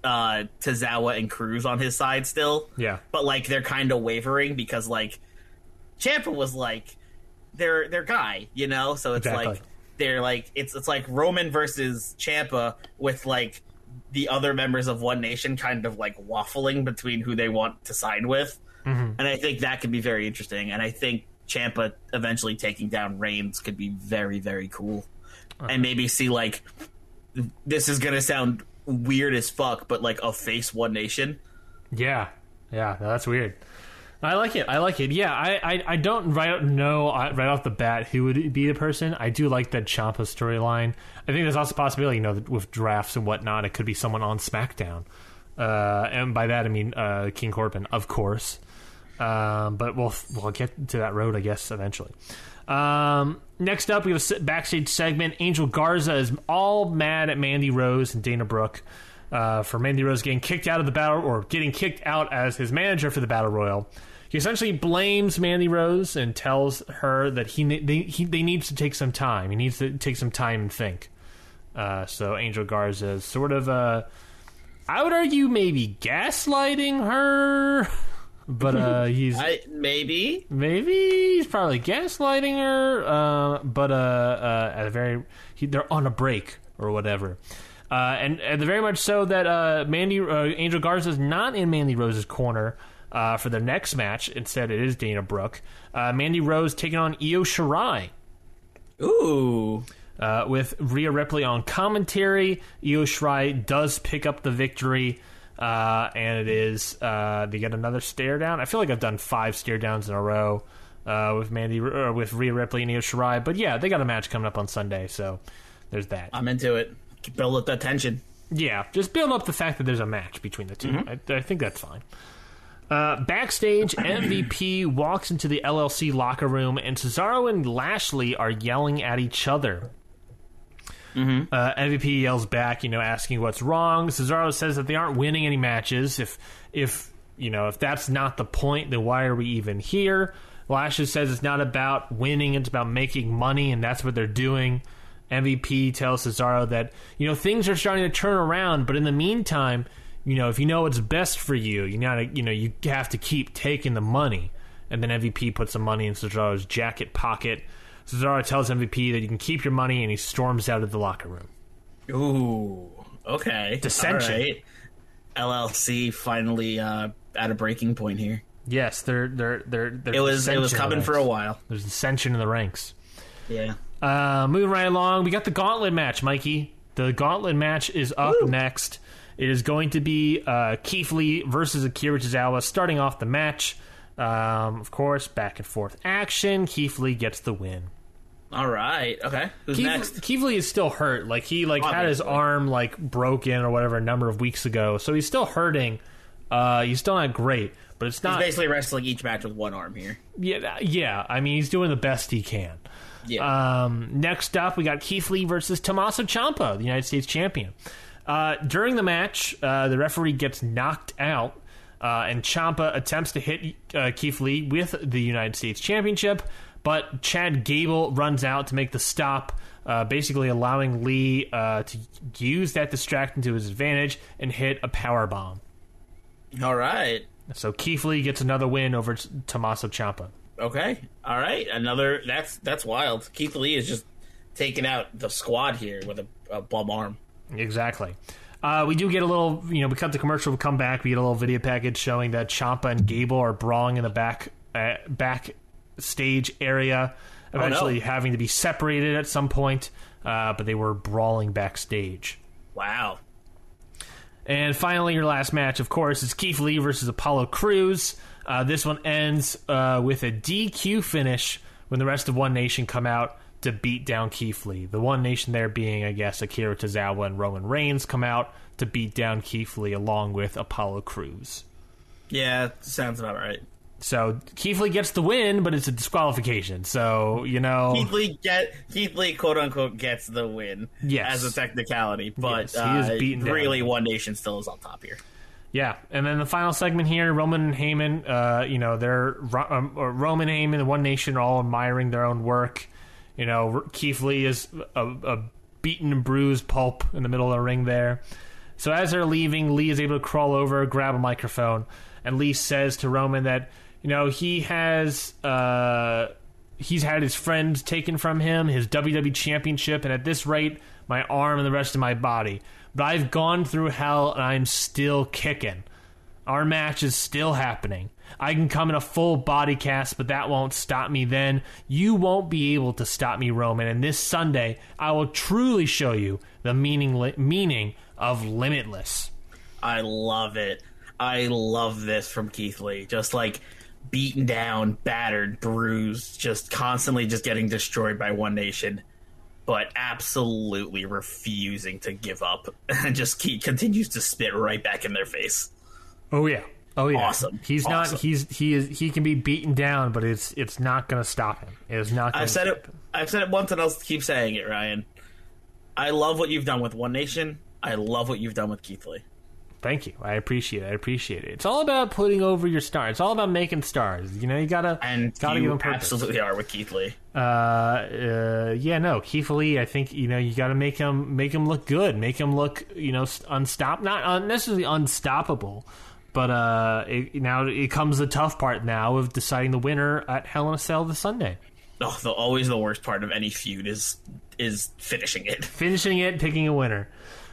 [SPEAKER 2] uh Tozawa and Crews on his side still.
[SPEAKER 1] Yeah.
[SPEAKER 2] But like they're kind of wavering because like Ciampa was like their their guy, you know? So it's
[SPEAKER 1] Exactly.
[SPEAKER 2] like they're like it's it's like Roman versus Ciampa with like the other members of One Nation kind of like waffling between who they want to sign with. Mm-hmm. and I think that could be very interesting. And I think Ciampa eventually taking down Reigns could be very very cool, and uh-huh. maybe see like this is gonna sound weird as fuck, but like a face One Nation.
[SPEAKER 1] Yeah, yeah, no, that's weird. I like it. I like it. Yeah, I, I, I don't right know uh, right off the bat who would be the person. I do like that Ciampa storyline. I think there's also a possibility, you know, with drafts and whatnot, it could be someone on SmackDown. Uh, and by that I mean uh, King Corbin, of course. Um, but we'll we'll get to that road, I guess, eventually. Um, next up, we have a backstage segment. Angel Garza is all mad at Mandy Rose and Dana Brooke uh, for Mandy Rose getting kicked out of the battle or getting kicked out as his manager for the Battle Royal. He essentially blames Mandy Rose and tells her that he they, he they needs to take some time. He needs to take some time and think. Uh, so Angel Garza is sort of uh, I would argue maybe gaslighting her, but uh, he's
[SPEAKER 2] I maybe
[SPEAKER 1] maybe he's probably gaslighting her. Uh, but uh, uh, at a very he, they're on a break or whatever. Uh, and, and very much so that uh, Mandy uh, Angel Garza is not in Mandy Rose's corner uh, for the next match. Instead, it is Dana Brooke. Uh, Mandy Rose taking on Io Shirai.
[SPEAKER 2] ooh
[SPEAKER 1] Uh, with Rhea Ripley on commentary, Io Shirai does pick up the victory, uh, and it is uh, they get another stare down. I feel like I've done five stare downs in a row uh, with Mandy uh, with Rhea Ripley and Io Shirai, but yeah, they got a match coming up on Sunday, so there's that.
[SPEAKER 2] I'm into it. Build up that tension.
[SPEAKER 1] Yeah, just build up the fact that there's a match between the 2 I, I think that's fine. Uh, backstage, MVP walks into the LLC locker room, and Cesaro and Lashley are yelling at each other. Uh, MVP yells back, you know, asking what's wrong. Cesaro says that they aren't winning any matches. If, if you know, if that's not the point, then why are we even here? Lashley says it's not about winning; it's about making money, and that's what they're doing. MVP tells Cesaro that you know things are starting to turn around, but in the meantime, you know if you know what's best for you, you gotta you know you have to keep taking the money. And then MVP puts some money in Cesaro's jacket pocket. Cesaro tells MVP that you can keep your money, and he storms out of the locker room.
[SPEAKER 2] Ooh, okay.
[SPEAKER 1] Dissension.
[SPEAKER 2] Right. LLC finally uh, at a breaking point here.
[SPEAKER 1] Yes, they're they're they're. they're
[SPEAKER 2] It was it was coming for a while.
[SPEAKER 1] There's dissension in the ranks.
[SPEAKER 2] Yeah.
[SPEAKER 1] Uh, moving right along, we got the gauntlet match, Mikey. The gauntlet match is up
[SPEAKER 2] Woo.
[SPEAKER 1] next. It is going to be uh, Keith Lee versus Akira Tozawa starting off the match. Um, of course, back and forth action. Keith Lee gets the win.
[SPEAKER 2] All right. Okay. Who's
[SPEAKER 1] Keith,
[SPEAKER 2] next?
[SPEAKER 1] Keith Lee is still hurt. Like he like had his arm like broken or whatever a number of weeks ago, so he's still hurting. Uh, he's still not great, but it's not.
[SPEAKER 2] He's basically wrestling each match with one arm here.
[SPEAKER 1] Yeah, yeah. I mean, he's doing the best he can.
[SPEAKER 2] Yeah.
[SPEAKER 1] Um, next up, we got Keith Lee versus Tommaso Ciampa, the United States champion. Uh, during the match, uh, the referee gets knocked out, uh, and Ciampa attempts to hit uh, Keith Lee with the United States championship, but Chad Gable runs out to make the stop, uh, basically allowing Lee uh, to use that distraction to his advantage and hit a power bomb.
[SPEAKER 2] All right.
[SPEAKER 1] So Keith Lee gets another win over Tommaso Ciampa.
[SPEAKER 2] Okay. All right. Another. That's that's wild. Keith Lee is just taking out the squad here with a, a bum arm.
[SPEAKER 1] Exactly. Uh, we do get a little, you know, we cut the commercial, we come back, we get a little video package showing that Ciampa and Gable are brawling in the back uh, back stage area, eventually having to be separated at some point, uh, but they were brawling backstage.
[SPEAKER 2] Wow.
[SPEAKER 1] And finally, your last match, of course, is Keith Lee versus Apollo Crews. Uh, this one ends uh, with a DQ finish when the rest of One Nation come out to beat down Keith Lee. The One Nation there being, I guess, Akira Tozawa and Roman Reigns come out to beat down Keith Lee along with Apollo Crews.
[SPEAKER 2] Yeah, sounds about right.
[SPEAKER 1] So Keith Lee gets the win, but it's a disqualification. So you know,
[SPEAKER 2] Keith Lee get Keith Lee quote unquote gets the win
[SPEAKER 1] Yes.
[SPEAKER 2] as a technicality, but
[SPEAKER 1] Yes, he is
[SPEAKER 2] uh,
[SPEAKER 1] beaten down.
[SPEAKER 2] really One Nation still is on top here.
[SPEAKER 1] Yeah, and then the final segment here, Roman and Heyman, uh, you know, they're um, or Roman Heyman, the One Nation, are all admiring their own work. You know, Keith Lee is a, a beaten bruised pulp in the middle of the ring there. So as they're leaving, Lee is able to crawl over, grab a microphone, and Lee says to Roman that you know he has uh, he's had his friends taken from him, his WWE championship, and at this rate, my arm and the rest of my body. But I've gone through hell and I'm still kicking. Our match is still happening. I can come in a full body cast, but that won't stop me then. You won't be able to stop me, Roman. And this Sunday, I will truly show you the meaning, meaning of limitless.
[SPEAKER 2] I love it. I love this from Keith Lee. Just like beaten down, battered, bruised, just constantly just getting destroyed by One Nation, but absolutely refusing to give up and just keep continues to spit right back in their face.
[SPEAKER 1] Oh yeah. Oh yeah.
[SPEAKER 2] Awesome.
[SPEAKER 1] He's
[SPEAKER 2] Awesome.
[SPEAKER 1] not he's he is he can be beaten down, but it's it's not gonna stop him. It is not
[SPEAKER 2] I've said
[SPEAKER 1] stop
[SPEAKER 2] it.
[SPEAKER 1] him.
[SPEAKER 2] I've said it once, and I'll keep saying it, Ryan. I love what you've done with One Nation. I love what you've done with Keith Lee.
[SPEAKER 1] Thank you. I appreciate it. I appreciate it. It's all about putting over your star. It's all about making stars. You know, you gotta
[SPEAKER 2] And
[SPEAKER 1] gotta give
[SPEAKER 2] you
[SPEAKER 1] purpose.
[SPEAKER 2] absolutely are with Keith Lee.
[SPEAKER 1] Uh, uh, yeah, no, Keith Lee. I think you know you got to make him make him look good, make him look you know unstop, not necessarily unstoppable, but uh, it, now it comes the tough part now of deciding the winner at Hell in a Cell this Sunday,
[SPEAKER 2] Oh, the, always the worst part of any feud is is finishing it.
[SPEAKER 1] finishing it, picking a winner.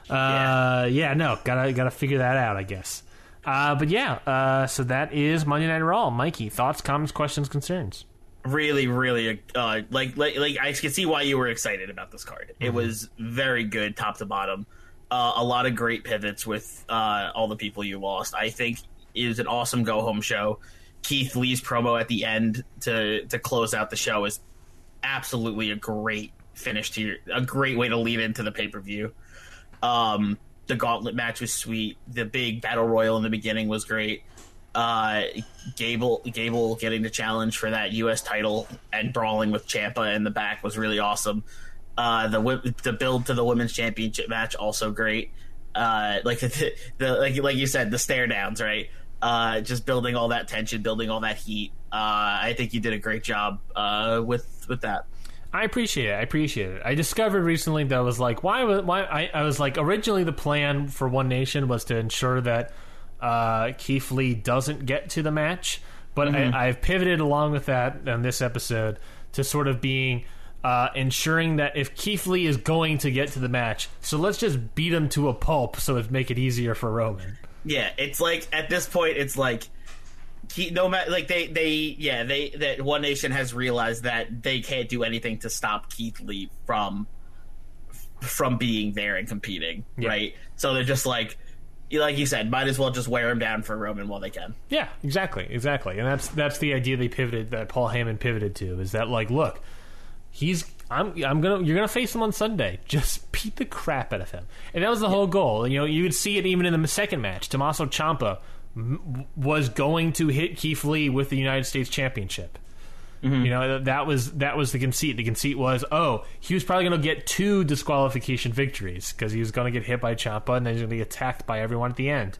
[SPEAKER 1] Uh, yeah. no, gotta gotta figure that out, I guess. Uh, but yeah, uh, so that is Monday Night Raw. Mikey, thoughts, comments, questions, concerns.
[SPEAKER 2] really, really, uh, like, like, like, I can see why you were excited about this card. It was very good, top to bottom. Uh, a lot of great pivots with uh, all the people you lost. I think it was an awesome go home show. Keith Lee's promo at the end to to close out the show is absolutely a great finish to your, a great way to lead into the pay per view. Um, the gauntlet match was sweet. The big battle royal in the beginning was great. Uh, Gable Gable getting the challenge for that U.S. title and brawling with Ciampa in the back was really awesome. Uh, the the build to the women's championship match also great. Uh, like the, the like like you said the stare downs right. Uh, just building all that tension, building all that heat. Uh, I think you did a great job uh, with with that.
[SPEAKER 1] I appreciate it. I appreciate it. I discovered recently that I was like, why? Why? I, I was like, originally the plan for One Nation was to ensure that uh, Keith Lee doesn't get to the match, but I, I've pivoted along with that in this episode to sort of being uh, ensuring that if Keith Lee is going to get to the match, so let's just beat him to a pulp so it make it easier for Roman.
[SPEAKER 2] Yeah, it's like at this point, it's like Ke- no matter like they they yeah they that One Nation has realized that they can't do anything to stop Keith Lee from from being there and competing,
[SPEAKER 1] Yeah.
[SPEAKER 2] right? So they're just like like you said, might as well just wear him down for Roman while they can.
[SPEAKER 1] Yeah, exactly, exactly, and that's that's the idea they pivoted that Paul Heyman pivoted to is that like, look, he's I'm I'm gonna you're gonna face him on Sunday. Just beat the crap out of him, and that was the whole goal. You know, you could see it even in the second match. Tommaso Ciampa m- was going to hit Keith Lee with the United States Championship. Mm-hmm. You know that was that was the conceit. The conceit was, oh, he was probably going to get two disqualification victories because he was going to get hit by Ciampa and then he's going to be attacked by everyone at the end.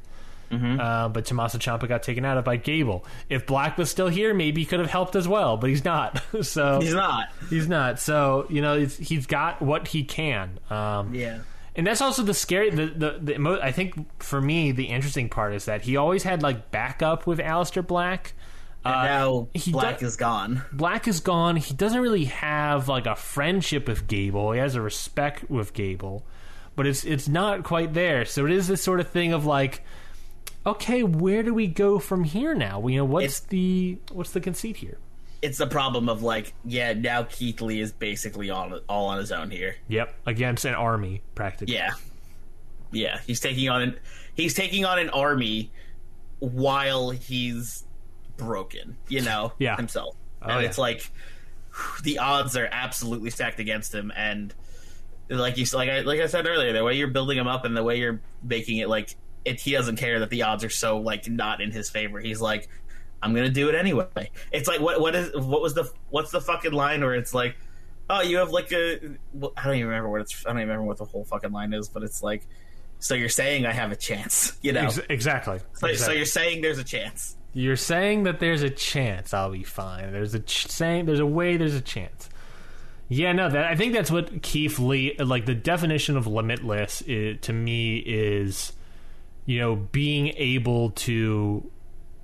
[SPEAKER 1] Uh, but Tommaso Ciampa got taken out of by Gable. If Black was still here, maybe he could have helped as well, but he's not. so
[SPEAKER 2] He's not.
[SPEAKER 1] He's not. So you know, he's got what he can. Um,
[SPEAKER 2] Yeah.
[SPEAKER 1] and that's also the scary. The, the the mo- I think for me, the interesting part is that he always had like backup with Aleister Black.
[SPEAKER 2] And
[SPEAKER 1] Uh,
[SPEAKER 2] now
[SPEAKER 1] he
[SPEAKER 2] Black
[SPEAKER 1] do-
[SPEAKER 2] is gone.
[SPEAKER 1] Black is gone. He doesn't really have like a friendship with Gable. He has a respect with Gable, but it's it's not quite there. So it is this sort of thing of like, okay, where do we go from here now? You know, what's
[SPEAKER 2] It's-
[SPEAKER 1] the what's the conceit here?
[SPEAKER 2] It's the problem of like, yeah, now Keith Lee is basically on all on his own here.
[SPEAKER 1] Yep, against an army practically.
[SPEAKER 2] Yeah, yeah. He's taking on an he's taking on an army while he's broken. You know,
[SPEAKER 1] Yeah.
[SPEAKER 2] himself.
[SPEAKER 1] Oh,
[SPEAKER 2] and
[SPEAKER 1] yeah.
[SPEAKER 2] it's like the odds are absolutely stacked against him. And like you like I like I said earlier, the way you're building him up and the way you're making it like it, he doesn't care that the odds are so like not in his favor. He's like, I'm gonna do it anyway. It's like what what is what was the what's the fucking line where it's like, oh, you have like a well, I don't even remember what it's I don't even remember what the whole fucking line is, but it's like, so you're saying I have a chance, you know?
[SPEAKER 1] Ex- exactly.
[SPEAKER 2] So, so you're saying there's a chance.
[SPEAKER 1] You're saying that there's a chance I'll be fine. There's a ch- saying there's a way there's a chance. Yeah, no, that I think that's what Keith Lee like the definition of limitless i to me is you know being able to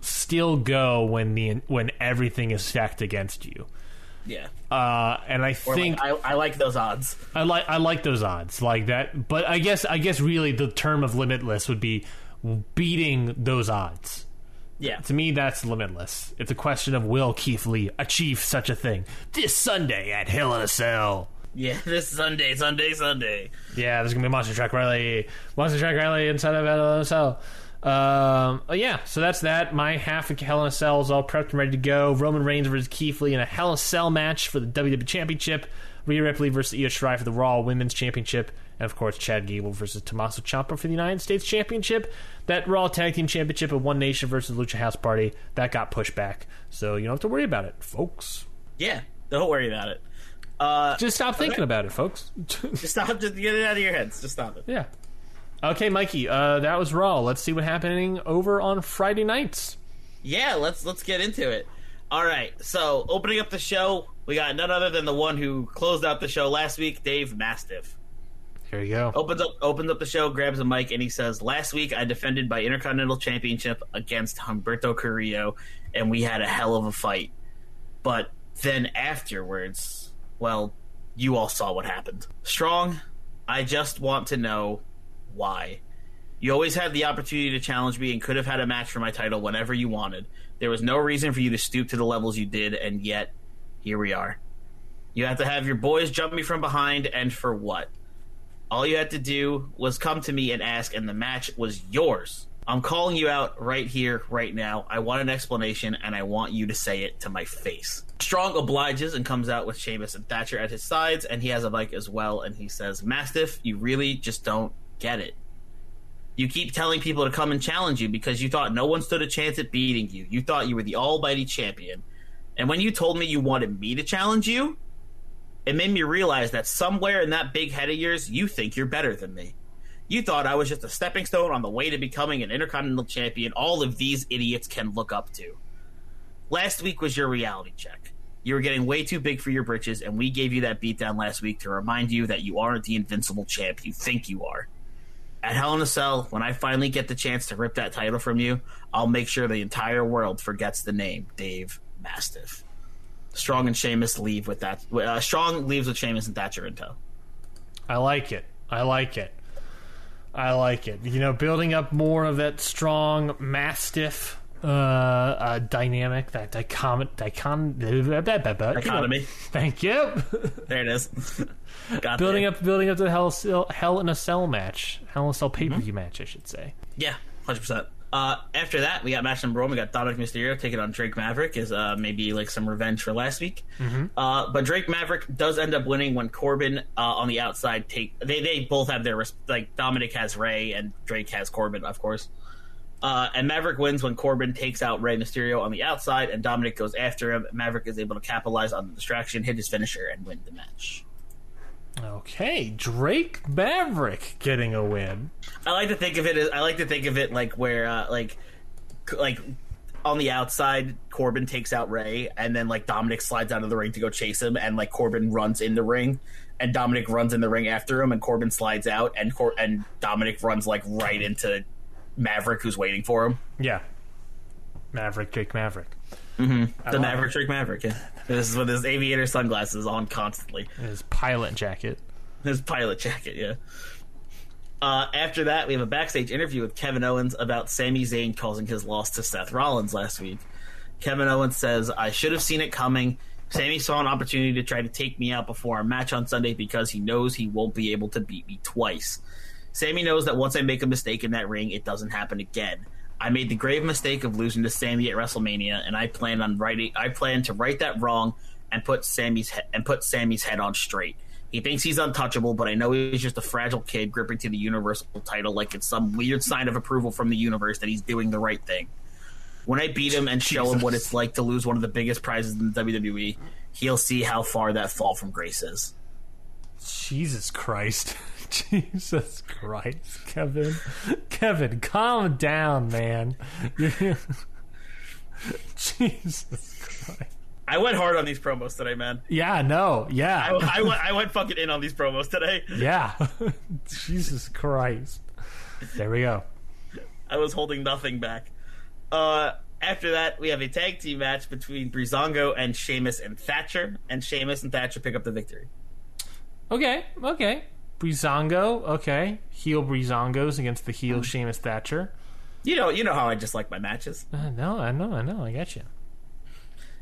[SPEAKER 1] still go when the when everything is stacked against you.
[SPEAKER 2] Yeah.
[SPEAKER 1] Uh, and I
[SPEAKER 2] Or
[SPEAKER 1] think
[SPEAKER 2] like, I, I like those odds.
[SPEAKER 1] I like I like those odds like that, but I guess I guess really the term of limitless would be beating those odds.
[SPEAKER 2] Yeah.
[SPEAKER 1] To me, that's limitless. It's a question of will Keith Lee achieve such a thing this Sunday at Hell in a Cell.
[SPEAKER 2] Yeah, this Sunday, Sunday, Sunday.
[SPEAKER 1] Yeah, there's gonna be a monster truck rally, monster truck rally inside of Hell in a Cell. Um, oh yeah, so that's that. My half of Hell in a Cell is all prepped and ready to go. Roman Reigns versus Keith Lee in a Hell in a Cell match for the WWE Championship. Rhea Ripley versus Io Shirai for the Raw Women's Championship, and of course Chad Gable versus Tommaso Ciampa for the United States Championship. That Raw Tag Team Championship of One Nation versus Lucha House Party that got pushed back, so you don't have to worry about it, folks.
[SPEAKER 2] Yeah, don't worry about it. Uh,
[SPEAKER 1] Just stop thinking about it, folks.
[SPEAKER 2] just stop. Just get it out of your heads. Just stop it.
[SPEAKER 1] yeah. Okay, Mikey. Uh, that was Raw. Let's see what's happening over on Friday nights.
[SPEAKER 2] Yeah, let's let's get into it. All right. So opening up the show, we got none other than the one who closed out the show last week, Dave Mastiff.
[SPEAKER 1] Here you go.
[SPEAKER 2] Opens up opens up the show, grabs a mic, and he says, "Last week I defended my Intercontinental Championship against Humberto Carrillo, and we had a hell of a fight. But then afterwards, well, you all saw what happened. Strong, I just want to know why. You always had the opportunity to challenge me and could have had a match for my title whenever you wanted. There was no reason for you to stoop to the levels you did, and yet here we are. You had to have your boys jump me from behind, and for what? All you had to do was come to me and ask, and the match was yours. I'm calling you out right here, right now. I want an explanation, and I want you to say it to my face. Strong obliges and comes out with Sheamus and Thatcher at his sides, and he has a mic as well, and he says, Mastiff, you really just don't get it. You keep telling people to come and challenge you because you thought no one stood a chance at beating you. You thought you were the almighty champion. And when you told me you wanted me to challenge you, it made me realize that somewhere in that big head of yours, you think you're better than me. You thought I was just a stepping stone on the way to becoming an Intercontinental Champion all of these idiots can look up to. Last week was your reality check. You were getting way too big for your britches, and we gave you that beatdown last week to remind you that you aren't the invincible champ you think you are. At Hell in a Cell, when I finally get the chance to rip that title from you, I'll make sure the entire world forgets the name Dave Mastiff. Strong and Sheamus leave with that. Uh, Strong leaves with Sheamus and Thatcher in tow.
[SPEAKER 1] I like it. I like it. I like it. You know, building up more of that strong mastiff uh, uh, dynamic, that dicom, dicon,
[SPEAKER 2] Dichotomy.
[SPEAKER 1] Thank you.
[SPEAKER 2] There it is. Got
[SPEAKER 1] building
[SPEAKER 2] there.
[SPEAKER 1] up, building up to the hell, Cell- hell in a cell match, hell in a cell pay per view match, I should say.
[SPEAKER 2] Yeah, hundred percent. Uh, after that, we got match number one. We got Dominic Mysterio taking on Drake Maverick, as uh, maybe like some revenge for last week. Uh, but Drake Maverick does end up winning when Corbin uh, on the outside take. They they both have their like Dominic has Ray and Drake has Corbin, of course. Uh, and Maverick wins when Corbin takes out Rey Mysterio on the outside, and Dominic goes after him. Maverick is able to capitalize on the distraction, hit his finisher, and win the match.
[SPEAKER 1] Okay, Drake Maverick getting a win.
[SPEAKER 2] I like to think of it as I like to think of it like where uh, like like on the outside Corbin takes out Rey and then like Dominic slides out of the ring to go chase him and like Corbin runs in the ring and Dominic runs in the ring after him and Corbin slides out and Cor- and Dominic runs like right into Maverick who's waiting for him.
[SPEAKER 1] Yeah, Maverick, Drake Maverick.
[SPEAKER 2] The Maverick trick Maverick. Yeah. This is with his aviator sunglasses on constantly.
[SPEAKER 1] His pilot jacket.
[SPEAKER 2] His pilot jacket, yeah. Uh, after that, we have a backstage interview with Kevin Owens about Sami Zayn causing his loss to Seth Rollins last week. Kevin Owens says, I should have seen it coming. Sami saw an opportunity to try to take me out before our match on Sunday because he knows he won't be able to beat me twice. Sami knows that once I make a mistake in that ring, it doesn't happen again. I made the grave mistake of losing to Sami at WrestleMania, and I plan on writing. I plan to right that wrong and put Sami's he- and put Sami's head on straight. He thinks he's untouchable, but I know he's just a fragile kid gripping to the Universal title like it's some weird sign of approval from the universe that he's doing the right thing. When I beat him and show him what it's like to lose one of the biggest prizes in the WWE, he'll see how far that fall from grace is.
[SPEAKER 1] Jesus Christ. Jesus Christ, Kevin. Kevin, calm down, man. Jesus Christ.
[SPEAKER 2] I went hard on these promos today, man.
[SPEAKER 1] Yeah, no,
[SPEAKER 2] I,
[SPEAKER 1] yeah,
[SPEAKER 2] I went, I went fucking in on these promos today.
[SPEAKER 1] yeah. Jesus Christ. There we go.
[SPEAKER 2] I was holding nothing back. Uh, after that, we have a tag team match between Breezango and Sheamus and Thatcher, and Sheamus and Thatcher pick up the victory.
[SPEAKER 1] Okay, okay. Breezango, okay. Heel Breezangos against the heel Sheamus Thatcher.
[SPEAKER 2] You know, you know how I just like my matches.
[SPEAKER 1] Uh, no, I know, I know, I got you.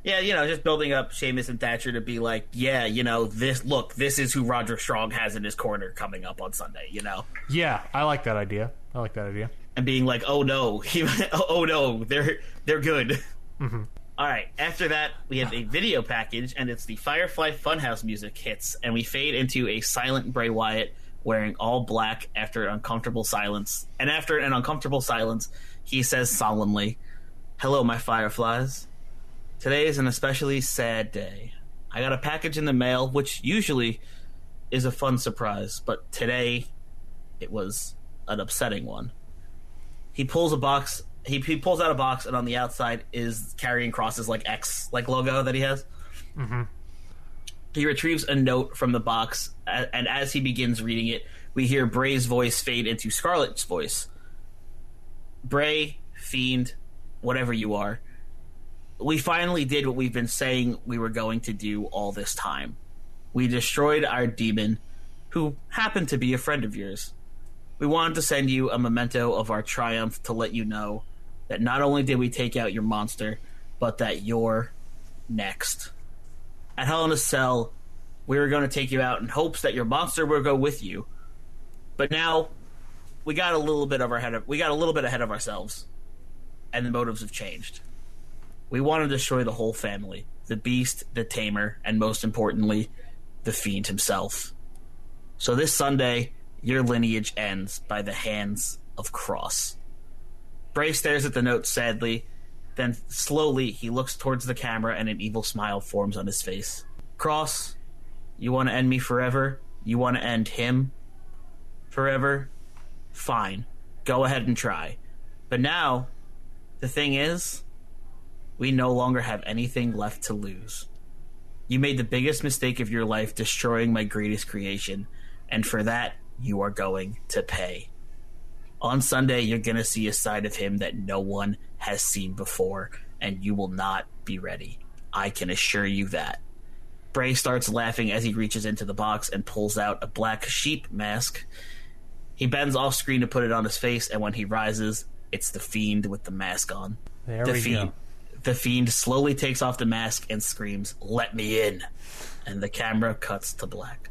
[SPEAKER 2] Yeah, you know, just building up Sheamus and Thatcher to be like, yeah, you know, this look, this is who Roger Strong has in his corner coming up on Sunday, you know,
[SPEAKER 1] Yeah, I like that idea. I like that idea.
[SPEAKER 2] and being like, oh no, he, oh no, they're they're good. All right. After that, we have a video package, and it's the Firefly Funhouse music hits, and we fade into a silent Bray Wyatt wearing all black after an uncomfortable silence. And after an uncomfortable silence, he says solemnly, "Hello, my fireflies. Today is an especially sad day. I got a package in the mail, which usually is a fun surprise, but today it was an upsetting one." He pulls a box. He, he pulls out a box, and on the outside is Karrion Kross's like X like logo that he has. Mm-hmm. He retrieves a note from the box, and as he begins reading it, we hear Bray's voice fade into Scarlett's voice. Bray, Fiend, whatever you are, we finally did what we've been saying we were going to do all this time. We destroyed our demon, who happened to be a friend of yours. We wanted to send you a memento of our triumph to let you know that not only did we take out your monster, but that you're next. At Hell in a Cell, we were going to take you out in hopes that your monster would go with you. But now, we got a little bit of our head of, we got a little bit ahead of ourselves, and the motives have changed. We want to destroy the whole family, the beast, the tamer, and most importantly, the fiend himself. So this Sunday, your lineage ends by the hands of Kross. Bray stares at the note sadly, then slowly he looks towards the camera and an evil smile forms on his face. Kross, you want to end me forever? You want to end him forever? Fine. Go ahead and try. But now, the thing is, we no longer have anything left to lose. You made the biggest mistake of your life destroying my greatest creation, and for that, you are going to pay. On Sunday, you're going to see a side of him that no one has seen before, and you will not be ready. I can assure you that. Bray starts laughing as he reaches into the box and pulls out a black sheep mask. He bends off screen to put it on his face, and when he rises, it's the fiend with the mask on.
[SPEAKER 1] There
[SPEAKER 2] the
[SPEAKER 1] we
[SPEAKER 2] fiend,
[SPEAKER 1] go.
[SPEAKER 2] the fiend slowly takes off the mask and screams, "Let me in!" And the camera cuts to black.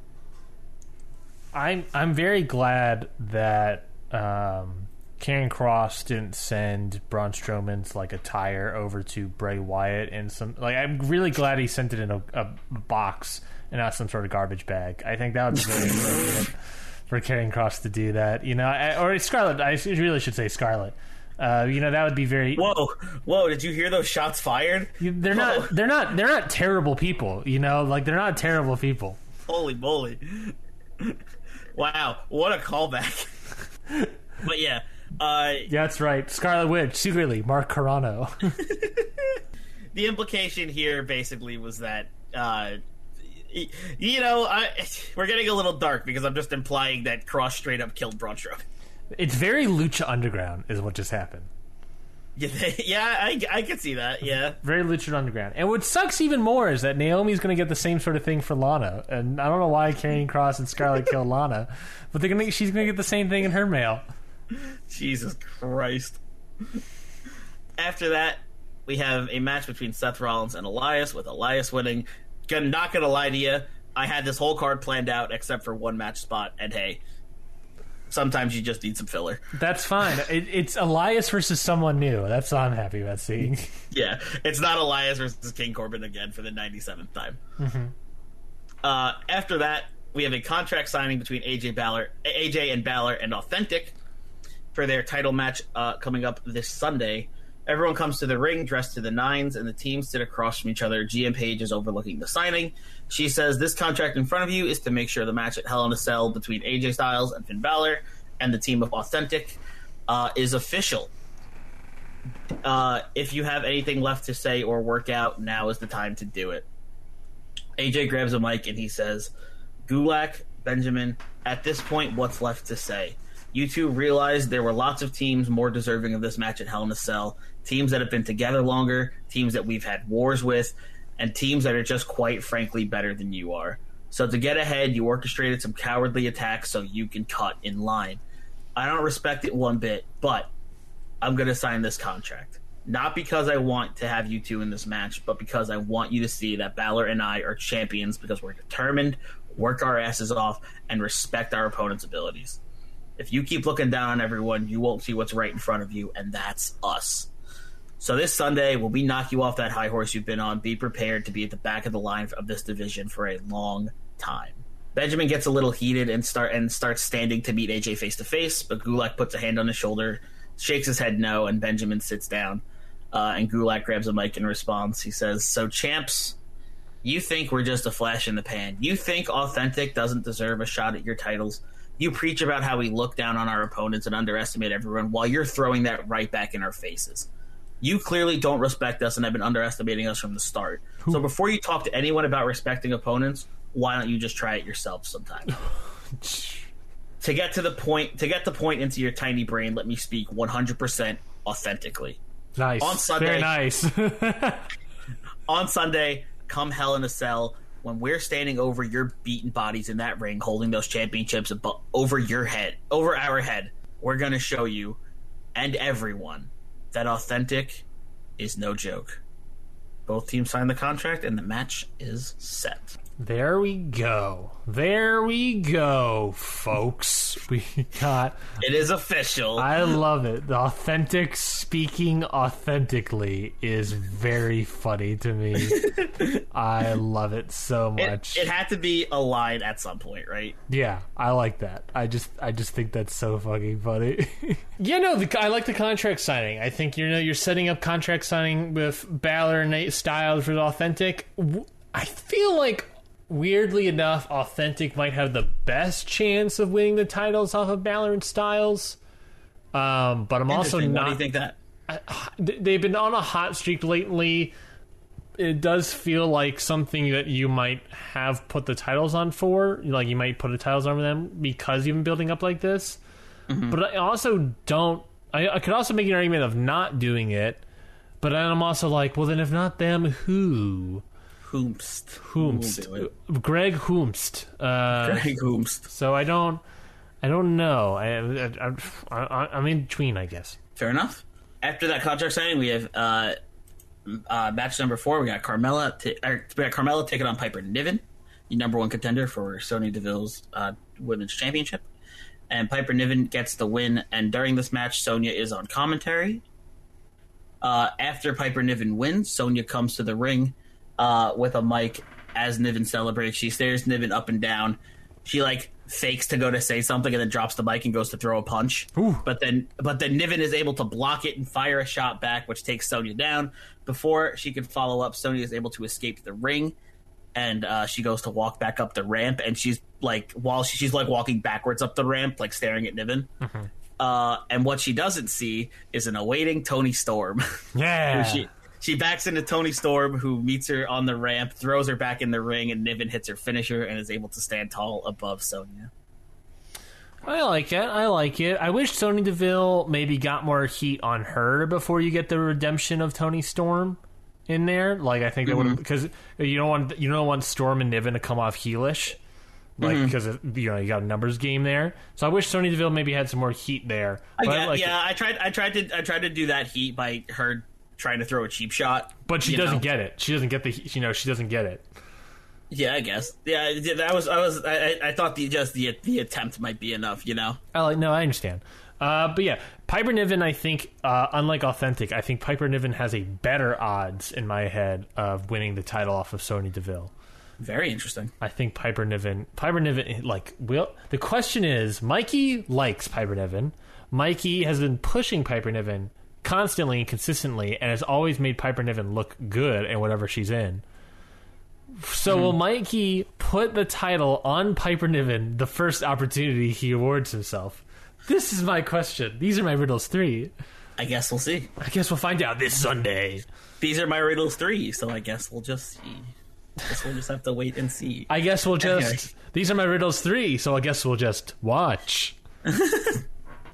[SPEAKER 1] I'm I'm very glad that um, Karrion Kross didn't send Braun Strowman's like attire over to Bray Wyatt and some like I'm really glad he sent it in a, a box and not some sort of garbage bag. I think that would be very appropriate for Karrion Kross to do that. You know, I, or Scarlett. I really should say Scarlett. Uh, you know that would be very.
[SPEAKER 2] Whoa, whoa! Did you hear those shots fired?
[SPEAKER 1] They're not. They're not. They're not terrible people. You know, like they're not terrible people.
[SPEAKER 2] Holy moly! wow, what a callback! but yeah, uh,
[SPEAKER 1] Yeah, that's right. Scarlet Witch, secretly Mark Carano.
[SPEAKER 2] the implication here basically was that uh, you know I, we're getting a little dark because I'm just implying that Kross straight up killed Braun Strowman.
[SPEAKER 1] it's very Lucha Underground, is what just happened.
[SPEAKER 2] Yeah, yeah, I, I could see that. Yeah,
[SPEAKER 1] Very Lucha Underground. And what sucks even more is that Naomi's going to get the same sort of thing for Lana. And I don't know why Karrion Kross and Scarlett killed Lana, but they're gonna, she's going to get the same thing in her mail.
[SPEAKER 2] Jesus Christ. After that, we have a match between Seth Rollins and Elias, with Elias winning. Gonna, not gonna lie to you, I had this whole card planned out except for one match spot, and hey, sometimes you just need some filler.
[SPEAKER 1] That's fine. It, it's Elias versus someone new. That's what I'm happy about seeing.
[SPEAKER 2] Yeah, it's not Elias versus King Corbin again for the 97th time. Uh, after that, we have a contract signing between AJ Balor, AJ and Balor and Authentic for their title match uh, coming up this Sunday. Everyone comes to the ring dressed to the nines, and the teams sit across from each other. GM Paige is overlooking the signing. She says, This contract in front of you is to make sure the match at Hell in a Cell between AJ Styles and Finn Balor and the team of Authentic uh, is official. Uh, if you have anything left to say or work out, now is the time to do it. AJ grabs a mic and he says, Gulak, Benjamin, at this point, what's left to say? You two realized there were lots of teams more deserving of this match at Hell in a Cell. Teams that have been together longer, teams that we've had wars with, and teams that are just quite frankly better than you are. So to get ahead, you orchestrated some cowardly attacks so you can cut in line. I don't respect it one bit, but I'm going to sign this contract. Not because I want to have you two in this match, but because I want you to see that Balor and I are champions because we're determined, work our asses off, and respect our opponent's abilities. If you keep looking down on everyone, you won't see what's right in front of you, and that's us. So this Sunday, when we knock you off that high horse you've been on, be prepared to be at the back of the line of this division for a long time. Benjamin gets a little heated and start and starts standing to meet AJ face to face, but Gulak puts a hand on his shoulder, shakes his head no, and Benjamin sits down. Uh, and Gulak grabs a mic in response. He says, "So champs, you think we're just a flash in the pan? You think authentic doesn't deserve a shot at your titles? You preach about how we look down on our opponents and underestimate everyone, while you're throwing that right back in our faces." You clearly don't respect us and have been underestimating us from the start. So before you talk to anyone about respecting opponents, why don't you just try it yourself sometime? to get to the point, to get the point into your tiny brain, let me speak 100% authentically.
[SPEAKER 1] Nice.
[SPEAKER 2] On Sunday-
[SPEAKER 1] Very nice.
[SPEAKER 2] On Sunday, come hell in a cell, when we're standing over your beaten bodies in that ring, holding those championships abo- over your head, over our head, we're going to show you and everyone that authentic is no joke. Both teams signed the contract, and the match is set.
[SPEAKER 1] There we go. There we go, folks. We got.
[SPEAKER 2] It is official.
[SPEAKER 1] I love it. The authentic speaking authentically is very funny to me. I love it so much.
[SPEAKER 2] it had to be a line at some point, right?
[SPEAKER 1] Yeah, I like that. I just, I just think that's so fucking funny. yeah, no, the, I like the contract signing. I think you know you're setting up contract signing with Balor and Nate Styles for the authentic. I feel like weirdly enough, authentic might have the best chance of winning the titles off of Balor and Styles. Um, but I'm also not.
[SPEAKER 2] Why do you think that?
[SPEAKER 1] th- they've been on a hot streak lately. It does feel like something that you might have put the titles on for. Like you might put the titles on them because you've been building up like this. But I also don't. I, I could also make an argument of not doing it. But then I'm also like, well, then if not them, who?
[SPEAKER 2] Hoomst.
[SPEAKER 1] Hoomst.
[SPEAKER 2] We'll.
[SPEAKER 1] Greg Whomst. Uh,
[SPEAKER 2] Greg Hoomst.
[SPEAKER 1] so I don't. I don't know. I, I, I, I'm in between, I guess.
[SPEAKER 2] Fair enough. After that contract signing, we have uh, uh, match number four. We got Carmella. T- or, we got Carmella taking on Piper Niven, the number one contender for Sonya Deville's uh, Women's Championship. And Piper Niven gets the win. And during this match, Sonya is on commentary. Uh, after Piper Niven wins, Sonya comes to the ring uh, with a mic as Niven celebrates. She stares Niven up and down. She like fakes to go to say something and then drops the mic and goes to throw a punch. But then, but then Niven is able to block it and fire a shot back, which takes Sonya down. Before she can follow up, Sonya is able to escape the ring, and uh, she goes to walk back up the ramp. And she's like, while she, she's like walking backwards up the ramp, like staring at Niven. Uh, and what she doesn't see is an awaiting Toni Storm.
[SPEAKER 1] Yeah.
[SPEAKER 2] she she backs into Toni Storm, who meets her on the ramp, throws her back in the ring, and Niven hits her finisher and is able to stand tall above Sonya.
[SPEAKER 1] I like it. I like it. I wish Sonya Deville maybe got more heat on her before you get the redemption of Toni Storm in there. Like I think that would because mm-hmm. you don't want you don't want Storm and Niven to come off heelish, like mm-hmm. because of, you know you got a numbers game there. So I wish Sonya Deville maybe had some more heat there.
[SPEAKER 2] I
[SPEAKER 1] But I
[SPEAKER 2] get-
[SPEAKER 1] like
[SPEAKER 2] yeah,
[SPEAKER 1] it.
[SPEAKER 2] I tried. I tried to. I tried to do that heat by her trying to throw a cheap shot,
[SPEAKER 1] but she doesn't
[SPEAKER 2] know?
[SPEAKER 1] get it. She doesn't get the you know she doesn't get it.
[SPEAKER 2] Yeah, I guess. Yeah, that was. I was. I, I- I thought the just the the attempt might be enough. You know.
[SPEAKER 1] I like no, I understand. Uh, but yeah, Piper Niven, I think, uh, unlike Authentic, I think Piper Niven has a better odds in my head of winning the title off of Sonya Deville.
[SPEAKER 2] Very interesting.
[SPEAKER 1] I think Piper Niven, Piper Niven, like, will. The question is, Mikey likes Piper Niven. Mikey has been pushing Piper Niven constantly and consistently, and has always made Piper Niven look good in whatever she's in. So will Mikey put the title on Piper Niven the first opportunity he awards himself? This is my question. These are my riddles three.
[SPEAKER 2] I guess we'll see.
[SPEAKER 1] I guess we'll find out this Sunday.
[SPEAKER 2] These are my riddles three, so I guess we'll just see. Guess we'll just have to wait and see.
[SPEAKER 1] I guess we'll just.
[SPEAKER 2] Anyway.
[SPEAKER 1] These are my riddles three, so I guess we'll just watch.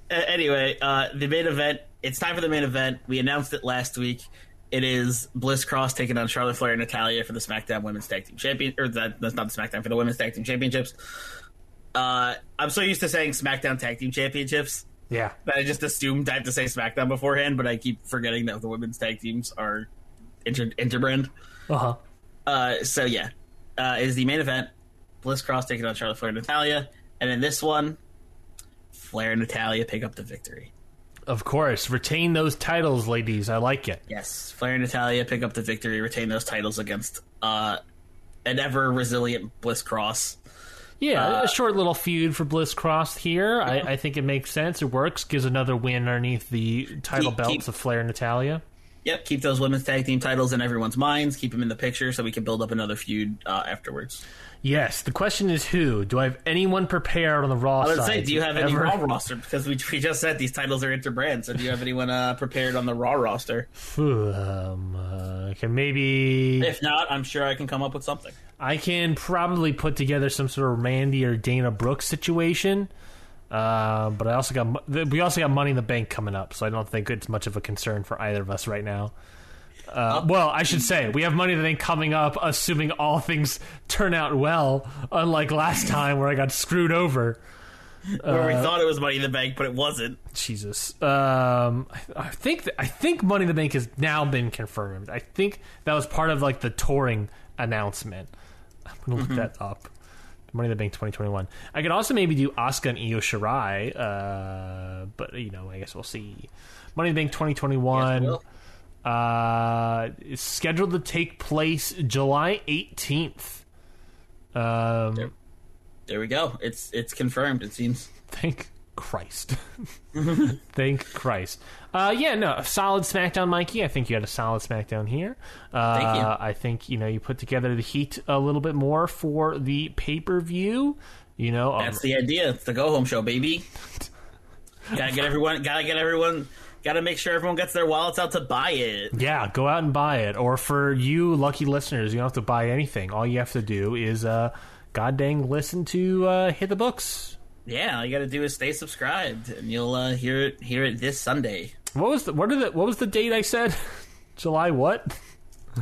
[SPEAKER 2] Anyway, uh, the main event. It's time for the main event. We announced it last week. It is Bliss Cross taking on Charlotte Flair and Natalya for the SmackDown Women's Tag Team Champion, or that, that's not the SmackDown for the Women's Tag Team Championships. Uh, I'm so used to saying SmackDown Tag Team Championships
[SPEAKER 1] Yeah.
[SPEAKER 2] that I just assumed I have to say SmackDown beforehand, but I keep forgetting that the women's tag teams are inter- interbrand.
[SPEAKER 1] Uh huh.
[SPEAKER 2] Uh, so yeah, uh, is the main event. Bliss Cross taking on Charlotte Flair and Natalya, and in this one, Flair and Natalya pick up the victory.
[SPEAKER 1] Of course, retain those titles, ladies. I like it.
[SPEAKER 2] Yes, Flair and Natalya pick up the victory, retain those titles against uh, an ever resilient Bliss Cross.
[SPEAKER 1] Yeah, a short little feud for Bliss Cross here. I, I think it makes sense. It works. Gives another win underneath the title
[SPEAKER 2] Keep-
[SPEAKER 1] belts
[SPEAKER 2] keep-
[SPEAKER 1] of Flair and Natalya.
[SPEAKER 2] Yep, keep those women's tag team titles in everyone's minds. Keep them in the picture so we can build up another feud uh, afterwards.
[SPEAKER 1] Yes. The question is who? Do I have anyone prepared on the Raw
[SPEAKER 2] I would
[SPEAKER 1] side?
[SPEAKER 2] say, do you have any
[SPEAKER 1] ever-
[SPEAKER 2] Raw roster? Because we, we just said these titles are interbrand. So do you have anyone uh, prepared on the Raw roster?
[SPEAKER 1] Um, uh, can maybe
[SPEAKER 2] If not, I'm sure I can come up with something.
[SPEAKER 1] I can probably put together some sort of Randy or Dana Brooks situation. Uh, but I also got we also got Money in the Bank coming up, so I don't think it's much of a concern for either of us right now. Uh, well, I should say we have Money in the Bank coming up, assuming all things turn out well. Unlike last time where I got screwed over.
[SPEAKER 2] Where we thought it was Money in the Bank, but it wasn't.
[SPEAKER 1] Jesus. Um, I, I think th- I think Money in the Bank has now been confirmed. I think that was part of like the touring announcement. I'm gonna look that up. Money in the Bank 2021. I could also maybe do Asuka and Io Shirai, uh, but you know, I guess we'll see. Money in the Bank 2021
[SPEAKER 2] Yes,
[SPEAKER 1] uh, is scheduled to take place July 18th. Um,
[SPEAKER 2] Yep. There we go. It's it's confirmed. It seems.
[SPEAKER 1] Thank Christ. Thank Christ. Uh, yeah, no, solid SmackDown, Mikey. I think you had a solid SmackDown here. Uh,
[SPEAKER 2] Thank you.
[SPEAKER 1] I think you know you put together the heat a little bit more for the pay per view. You know, um,
[SPEAKER 2] That's the idea. It's the go home show, baby. gotta get everyone. Gotta get everyone. Gotta make sure everyone gets their wallets out to buy it.
[SPEAKER 1] yeah, go out and buy it. Or for you lucky listeners, you don't have to buy anything. All you have to do is, uh, god dang, listen to uh, hit the books.
[SPEAKER 2] Yeah, all you gotta do is stay subscribed, and you'll uh, hear it. Hear it this Sunday,
[SPEAKER 1] What was the what the what was the date I said? July what?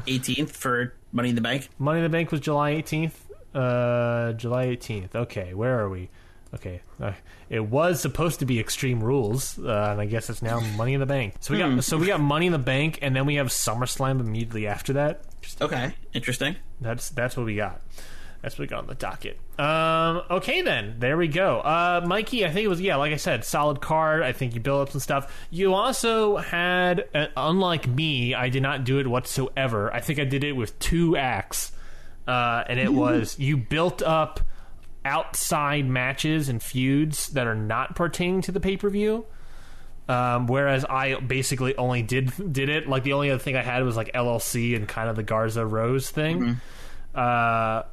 [SPEAKER 2] 18th for Money in the Bank.
[SPEAKER 1] Money in the Bank was July 18th. Uh, July 18th. Okay, where are we? Okay, uh, it was supposed to be Extreme Rules, uh, and I guess it's now Money in the Bank. So we got so we got Money in the Bank, and then we have SummerSlam immediately after that.
[SPEAKER 2] Okay, interesting.
[SPEAKER 1] that's that's what we got. That's what we got on the docket. Um, okay, then there we go. Uh, Mikey, I think it was yeah, like I said, solid card. I think you built up some stuff. You also had, uh, unlike me, I did not do it whatsoever. I think I did it with two acts, uh, and it was you built up outside matches and feuds that are not pertaining to the pay per view. Um, whereas I basically only did did it like the only other thing I had was like LLC and kind of the Garza Rose thing. Uh,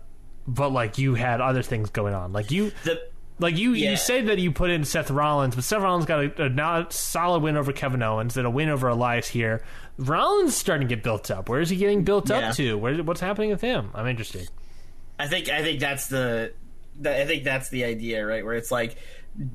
[SPEAKER 1] but like you had other things going on, like you
[SPEAKER 2] The
[SPEAKER 1] like you
[SPEAKER 2] Yeah.
[SPEAKER 1] you say that you put in Seth Rollins, but Seth Rollins got a, a not solid win over Kevin Owens and a win over Elias here. Rollins starting to get built up. Where is he getting built
[SPEAKER 2] Yeah.
[SPEAKER 1] up to? Where, what's happening with him? I'm interested.
[SPEAKER 2] I think I think that's the, the I think that's the idea, right? Where it's like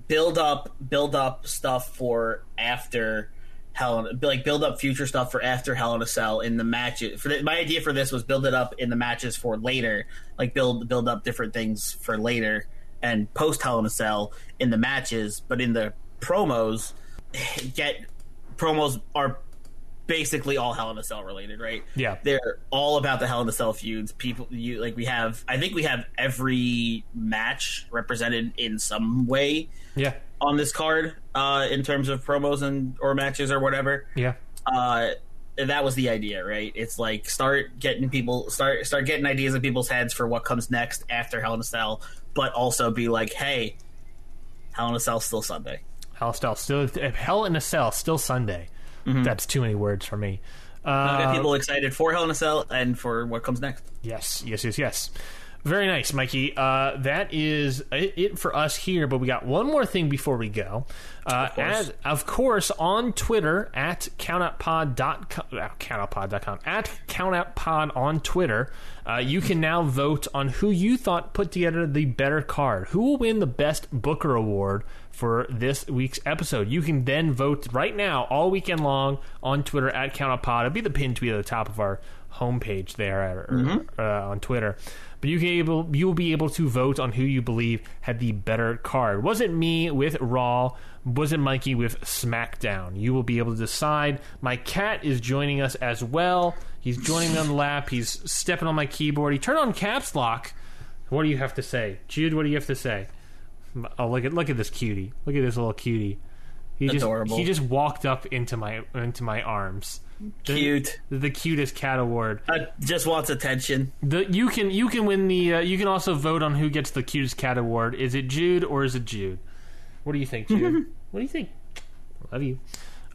[SPEAKER 2] build up build up stuff for after Hell in, like build up future stuff for after Hell in a Cell in the matches. For the, my idea for this was build it up in the matches for later, like build build up different things for later and post Hell in a Cell in the matches, but in the promos get promos are basically all Hell in a Cell related, right?
[SPEAKER 1] Yeah.
[SPEAKER 2] they're all about the Hell in a Cell feuds. People, you like we have. I think we have every match represented in some way
[SPEAKER 1] Yeah,
[SPEAKER 2] on this card uh, in terms of promos and or matches or whatever.
[SPEAKER 1] yeah,
[SPEAKER 2] Uh, and that was the idea, right? It's like start getting people start start getting ideas in people's heads for what comes next after Hell in a Cell, but also be like, hey, Hell in a Cell still Sunday.
[SPEAKER 1] Hell Cell still Hell in a Cell still Sunday. That's too many words for me. Uh,
[SPEAKER 2] Get people excited for Hell in a Cell and for what comes next.
[SPEAKER 1] Yes, yes, yes, yes. Very nice, Mikey. Uh, that is it for us here, but we got one more thing before we go. Uh,
[SPEAKER 2] course.
[SPEAKER 1] As, of course, on Twitter at countoutpod.com, uh, countoutpod.com, at countoutpod on Twitter, uh, you can now vote on who you thought put together the better card. Who will win the Best Booker Award for this week's episode? You can then vote right now, all weekend long, on Twitter at countoutpod. It'll be the pinned tweet at the top of our homepage there at, or,
[SPEAKER 2] Mm-hmm.
[SPEAKER 1] uh, on Twitter. But you can able you will be able to vote on who you believe had the better card. Was it me with Raw? Was it Mikey with SmackDown? You will be able to decide. My cat is joining us as well. He's joining me on the lap. He's stepping on my keyboard. He turned on caps lock. What do you have to say, Jude? What do you have to say? Oh, look at look at this cutie. Look at this little cutie. He just
[SPEAKER 2] Adorable.
[SPEAKER 1] he just walked up into my into my arms. The-
[SPEAKER 2] Cute.
[SPEAKER 1] The, cutest cat award.
[SPEAKER 2] Uh, just wants attention.
[SPEAKER 1] The you can you can win the uh, you can also vote on who gets the cutest cat award. Is it Jude or is it Jude? What do you think, Jude? what do you think? Love you.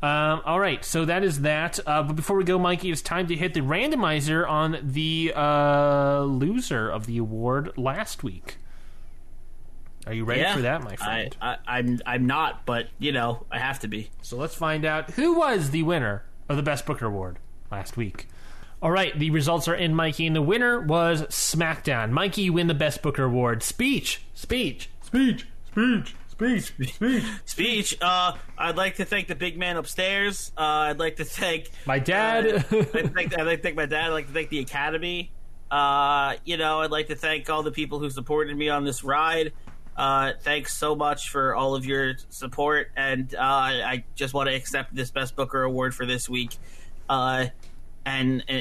[SPEAKER 1] Um, all right, so that is that. Uh, but before we go, Mikey, it's time to hit the randomizer on the uh, loser of the award last week. Are you ready
[SPEAKER 2] Yeah,
[SPEAKER 1] for that, my friend?
[SPEAKER 2] I, I'm I'm not, but you know I have to be.
[SPEAKER 1] So let's find out who was the winner of the Best Booker Award last week. All right, the results are in, Mikey, and the winner was SmackDown. Mikey, you win the Best Booker Award. Speech, speech, speech, speech, speech, speech.
[SPEAKER 2] Speech. Uh, I'd like to thank the big man upstairs. Uh, I'd like to thank
[SPEAKER 1] My dad.
[SPEAKER 2] Uh, I'd, like, I'd like to thank my dad. I'd like to thank the academy. Uh, you know, I'd like to thank all the people who supported me on this ride. Uh, thanks so much for all of your support, and uh, I just want to accept this Best Booker award for this week, uh, and uh,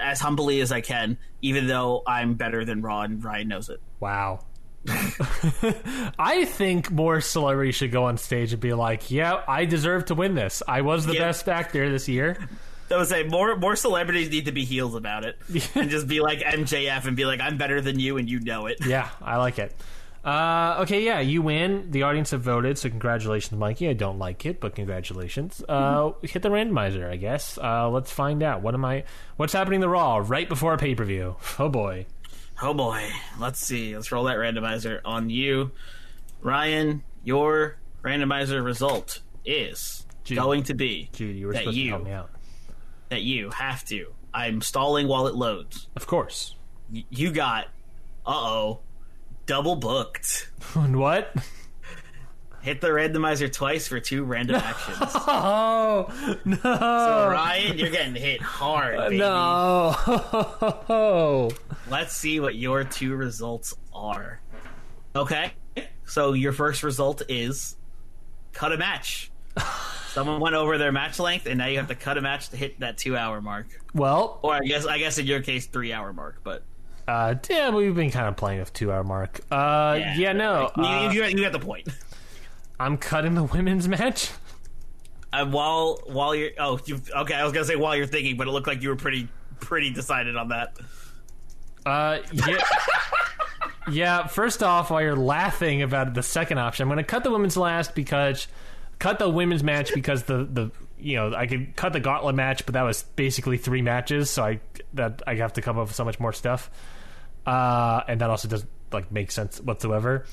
[SPEAKER 2] as humbly as I can, even though I'm better than Raw and Ryan knows it.
[SPEAKER 1] wow. I think more celebrities should go on stage and be like, "Yeah, I deserve to win this. I was the
[SPEAKER 2] Yeah.
[SPEAKER 1] best actor this year."
[SPEAKER 2] I would say more more celebrities need to be heels about it, and just be like MJF and be like, "I'm better than you, and you know it."
[SPEAKER 1] Yeah, I like it. Uh, okay, yeah, you win. The audience have voted, so congratulations, Mikey. I don't like it, but congratulations. Uh, hit the randomizer, I guess. Uh, let's find out. What am I? What's happening to Raw right before a pay per view? Oh boy.
[SPEAKER 2] Oh boy, let's see. Let's roll that randomizer on you, Ryan. Your randomizer result is
[SPEAKER 1] Jude.
[SPEAKER 2] going to be
[SPEAKER 1] Judy, you were
[SPEAKER 2] that
[SPEAKER 1] supposed to
[SPEAKER 2] you
[SPEAKER 1] help me out.
[SPEAKER 2] that you have to. I'm stalling while it loads.
[SPEAKER 1] Of course.
[SPEAKER 2] Y- you got, uh oh, double booked.
[SPEAKER 1] what?
[SPEAKER 2] Hit the randomizer twice for two random actions.
[SPEAKER 1] Oh no!
[SPEAKER 2] So Ryan, you're getting hit hard, uh, baby.
[SPEAKER 1] no!
[SPEAKER 2] Let's see what your two results are. Okay. So your first result is cut a match. Someone went over their match length, and now you have to cut a match to hit that two-hour mark,
[SPEAKER 1] well,
[SPEAKER 2] or I guess I guess in your case, three-hour mark. But
[SPEAKER 1] uh, damn, we've been kind of playing with two hour mark. Uh, yeah, no,
[SPEAKER 2] you,
[SPEAKER 1] uh,
[SPEAKER 2] you, you got the point.
[SPEAKER 1] I'm cutting the women's match.
[SPEAKER 2] Uh, while while you're oh you okay, I was gonna say while you're thinking, but it looked like you were pretty pretty decided on that.
[SPEAKER 1] Uh, yeah. yeah, first off, while you're laughing about the second option, I'm going to cut the women's last because cut the women's match because the the you know I could cut the gauntlet match, but that was basically three matches, so I that I have to come up with so much more stuff, uh, and that also doesn't like make sense whatsoever.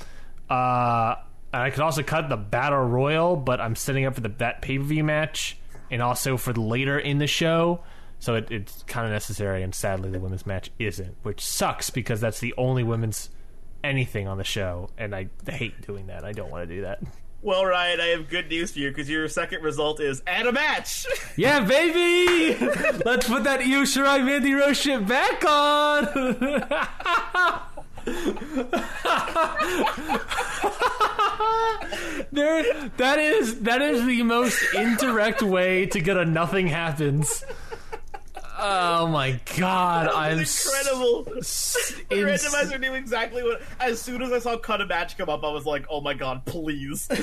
[SPEAKER 1] Uh, and I could also cut the battle royal, but I'm setting up for the that pay per view match and also for the later in the show. So it, it's kind of necessary, and sadly, the women's match isn't, which sucks because that's the only women's anything on the show, and I hate doing that. I don't want to do that.
[SPEAKER 2] Well, Ryan, I have good news for you because your second result is at a match.
[SPEAKER 1] Yeah, baby! Let's put that Io Shirai Mandy Rose shit back on! there, that is that is the most indirect way to get a nothing happens. Oh my god, I'm
[SPEAKER 2] incredible.
[SPEAKER 1] s-
[SPEAKER 2] The randomizer knew exactly what. As soon as I saw cut a match come up, I was like, "Oh my god, please!"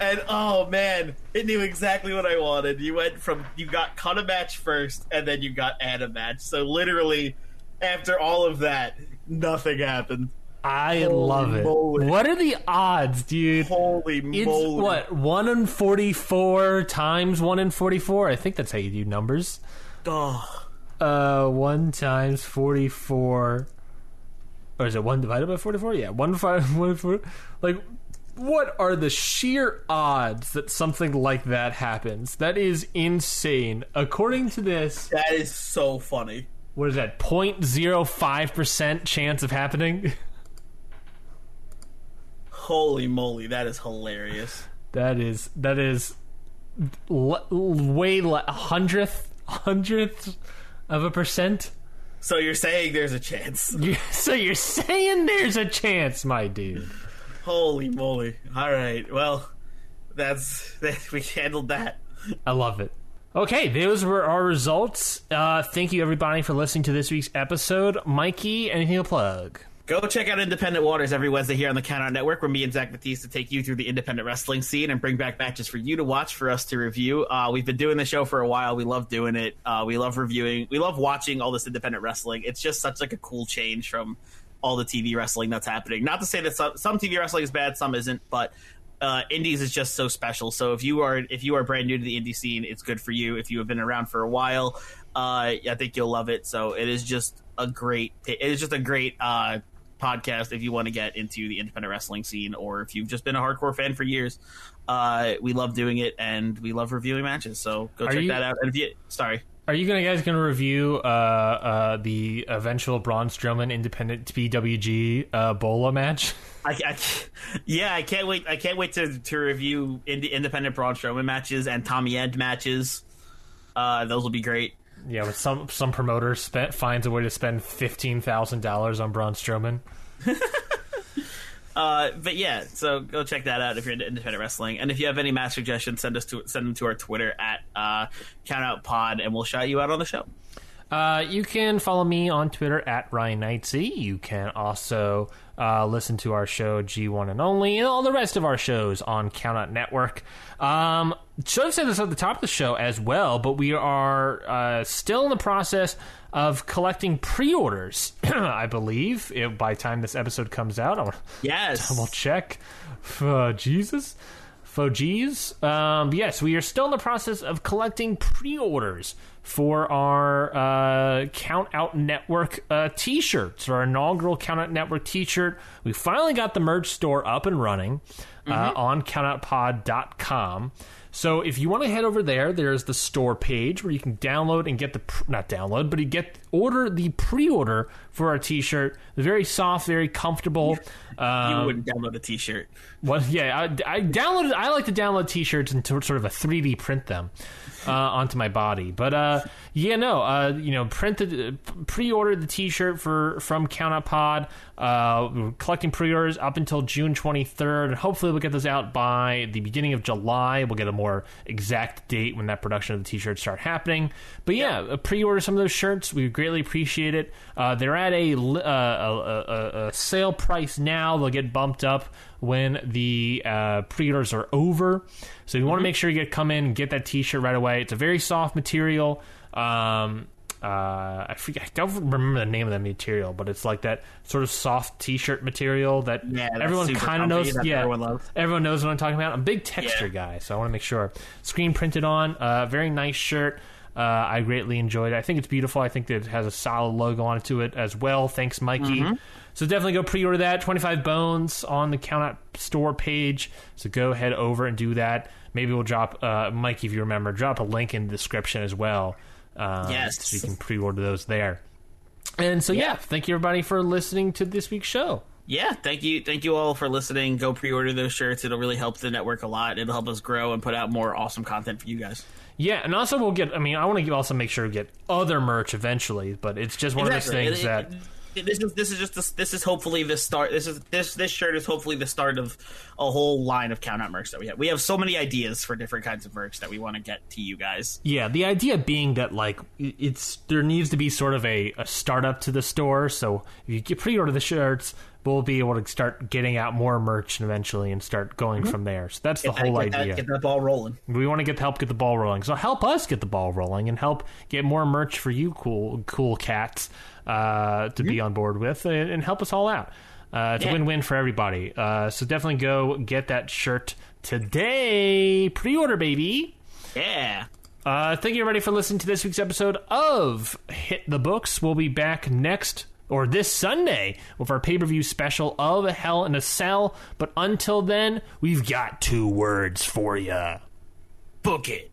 [SPEAKER 2] and oh man, it knew exactly what I wanted. You went from you got cut a match first, and then you got add a match. So literally, after all of that, nothing happened.
[SPEAKER 1] I love it.
[SPEAKER 2] moly.
[SPEAKER 1] What are the odds, dude?
[SPEAKER 2] Holy
[SPEAKER 1] It's
[SPEAKER 2] moly!
[SPEAKER 1] what one in forty-four times one in forty-four. I think that's how you do numbers.
[SPEAKER 2] Oh,
[SPEAKER 1] Uh, one times forty-four, or is it one divided by forty-four? Yeah, one five one four. Like, what are the sheer odds that something like that happens? That is insane. According to this,
[SPEAKER 2] that is so funny.
[SPEAKER 1] what is that? 0.05 percent chance of happening.
[SPEAKER 2] Holy moly, that is hilarious.
[SPEAKER 1] That is that is l- way le- a hundredth hundredth of a percent.
[SPEAKER 2] So you're saying there's a chance?
[SPEAKER 1] So you're saying there's a chance, my dude?
[SPEAKER 2] Holy moly! All right, well, that's that, we handled that.
[SPEAKER 1] I love it. Okay, those were our results. Uh, thank you everybody for listening to this week's episode. Mikey, anything to plug?
[SPEAKER 2] Go check out Independent Waters every Wednesday here on the Countout Network, where me and Zach Batista take you through the independent wrestling scene and bring back matches for you to watch, for us to review. Uh, we've been doing the show for a while. We love doing it. Uh, we love reviewing. We love watching all this independent wrestling. It's just such like a cool change from all the TV wrestling that's happening. Not to say that some, some TV wrestling is bad, some isn't, but uh, indies is just so special. So if you are if you are brand new to the indie scene, it's good for you. If you have been around for a while, uh, I think you'll love it. So it is just a great. It is just a great uh, podcast if you want to get into the independent wrestling scene, or if you've just been a hardcore fan for years. Uh, we love doing it, and we love reviewing matches. So go
[SPEAKER 1] Are
[SPEAKER 2] check
[SPEAKER 1] you-
[SPEAKER 2] that out. And if you, sorry,
[SPEAKER 1] Are you gonna guys gonna review uh, uh, the eventual Braun Strowman Independent PWG uh, Bola match?
[SPEAKER 2] I, I, yeah, I can't wait. I can't wait to to review ind- independent Braun Strowman matches and Tommy End matches. Uh, those will be great.
[SPEAKER 1] Yeah, with some some promoter spent finds a way to spend fifteen thousand dollars on Braun Strowman.
[SPEAKER 2] Uh, but yeah, so go check that out if you're into independent wrestling. And if you have any match suggestions, send us to send them to our Twitter at uh, CountOutPod, and we'll shout you out on the show.
[SPEAKER 1] Uh, you can follow me on Twitter at Ryan Knightsey. You can also uh, listen to our show G1 and Only and all the rest of our shows on Count Out Network. Um, should have said this at the top of the show as well, but we are uh, still in the process of collecting pre-orders. I believe if, by the time this episode comes out, I'll
[SPEAKER 2] Yes,
[SPEAKER 1] double check. Uh, Jesus. Fogees. Um, yes, we are still in the process of collecting pre-orders for our uh, Count Out Network uh, T-shirts, our inaugural Count Out Network T-shirt. We finally got the merch store up and running uh, on CountOutPod.com. So if you want to head over there, there's the store page where you can download and get the pr- not download, but you get order the pre-order for our T-shirt. Very soft, very comfortable.
[SPEAKER 2] you
[SPEAKER 1] Um,
[SPEAKER 2] wouldn't download a T-shirt.
[SPEAKER 1] well, yeah, I, I downloaded. I like to download T-shirts and to sort of a 3D print them uh, onto my body. But uh, yeah, no, uh, you know, print the pre-ordered the T-shirt for from Count. Uh, we're collecting pre-orders up until June 23rd, and hopefully we'll get those out by the beginning of July. We'll get a more exact date when that production of the T-shirts start happening. But yeah, uh pre-order some of those shirts. We greatly appreciate it. Uh, they're at a, uh, a, a, a sale price now. They'll get bumped up when the uh, pre-orders are over. So you want to make sure you get come in and get that T-shirt right away. It's a very soft material. Um, uh, I forget, I don't remember the name of the material, but it's like that sort of soft T-shirt material that
[SPEAKER 2] Yeah,
[SPEAKER 1] everyone kind of knows. Yeah,
[SPEAKER 2] everyone loves.
[SPEAKER 1] everyone knows what I'm talking about. I'm a big texture
[SPEAKER 2] Yeah.
[SPEAKER 1] guy, so I want to make sure. Screen printed on, uh, very nice shirt. Uh, I greatly enjoyed it. I think it's beautiful. I think that it has a solid logo onto it as well. Thanks, Mikey.
[SPEAKER 2] Mm-hmm.
[SPEAKER 1] So definitely go pre-order that. Twenty five bones on the Count Out store page. So go head over and do that. Maybe we'll drop uh, Mikey, if you remember, drop a link in the description as well. Um,
[SPEAKER 2] Yes.
[SPEAKER 1] so you can pre-order those there. And so yeah, thank you everybody for listening to this week's show.
[SPEAKER 2] Yeah, thank you, thank you all for listening. Go pre-order those shirts; it'll really help the network a lot. It'll help us grow and put out more awesome content for you guys.
[SPEAKER 1] Yeah, and also we'll get. I mean, I want to also make sure to get other merch eventually, but it's just one of those things
[SPEAKER 2] It-
[SPEAKER 1] that.
[SPEAKER 2] it- it- this is this is just this, this is hopefully the start. This is this this shirt is hopefully the start of a whole line of count out merch that we have. We have so many ideas for different kinds of merch that we want to get to you guys.
[SPEAKER 1] Yeah, the idea being that like it's there needs to be sort of a, a startup to the store. So if you pre-order the shirts, we'll be able to start getting out more merch and eventually and start going from there. So that's the
[SPEAKER 2] that-
[SPEAKER 1] whole
[SPEAKER 2] get that-
[SPEAKER 1] idea.
[SPEAKER 2] get that ball rolling.
[SPEAKER 1] We want to get help get the ball rolling. So help us get the ball rolling and help get more merch for you, cool cool cats, uh, to be on board with and, and help us all out. Uh, it's a win-win for everybody. Uh, so definitely go get that shirt today. Pre-order, baby.
[SPEAKER 2] Yeah.
[SPEAKER 1] Uh, thank you everybody for listening to this week's episode of Hit the Books. We'll be back next or this Sunday with our pay per view special of Hell in a Cell. But until then, we've got two words for you.
[SPEAKER 2] Book it.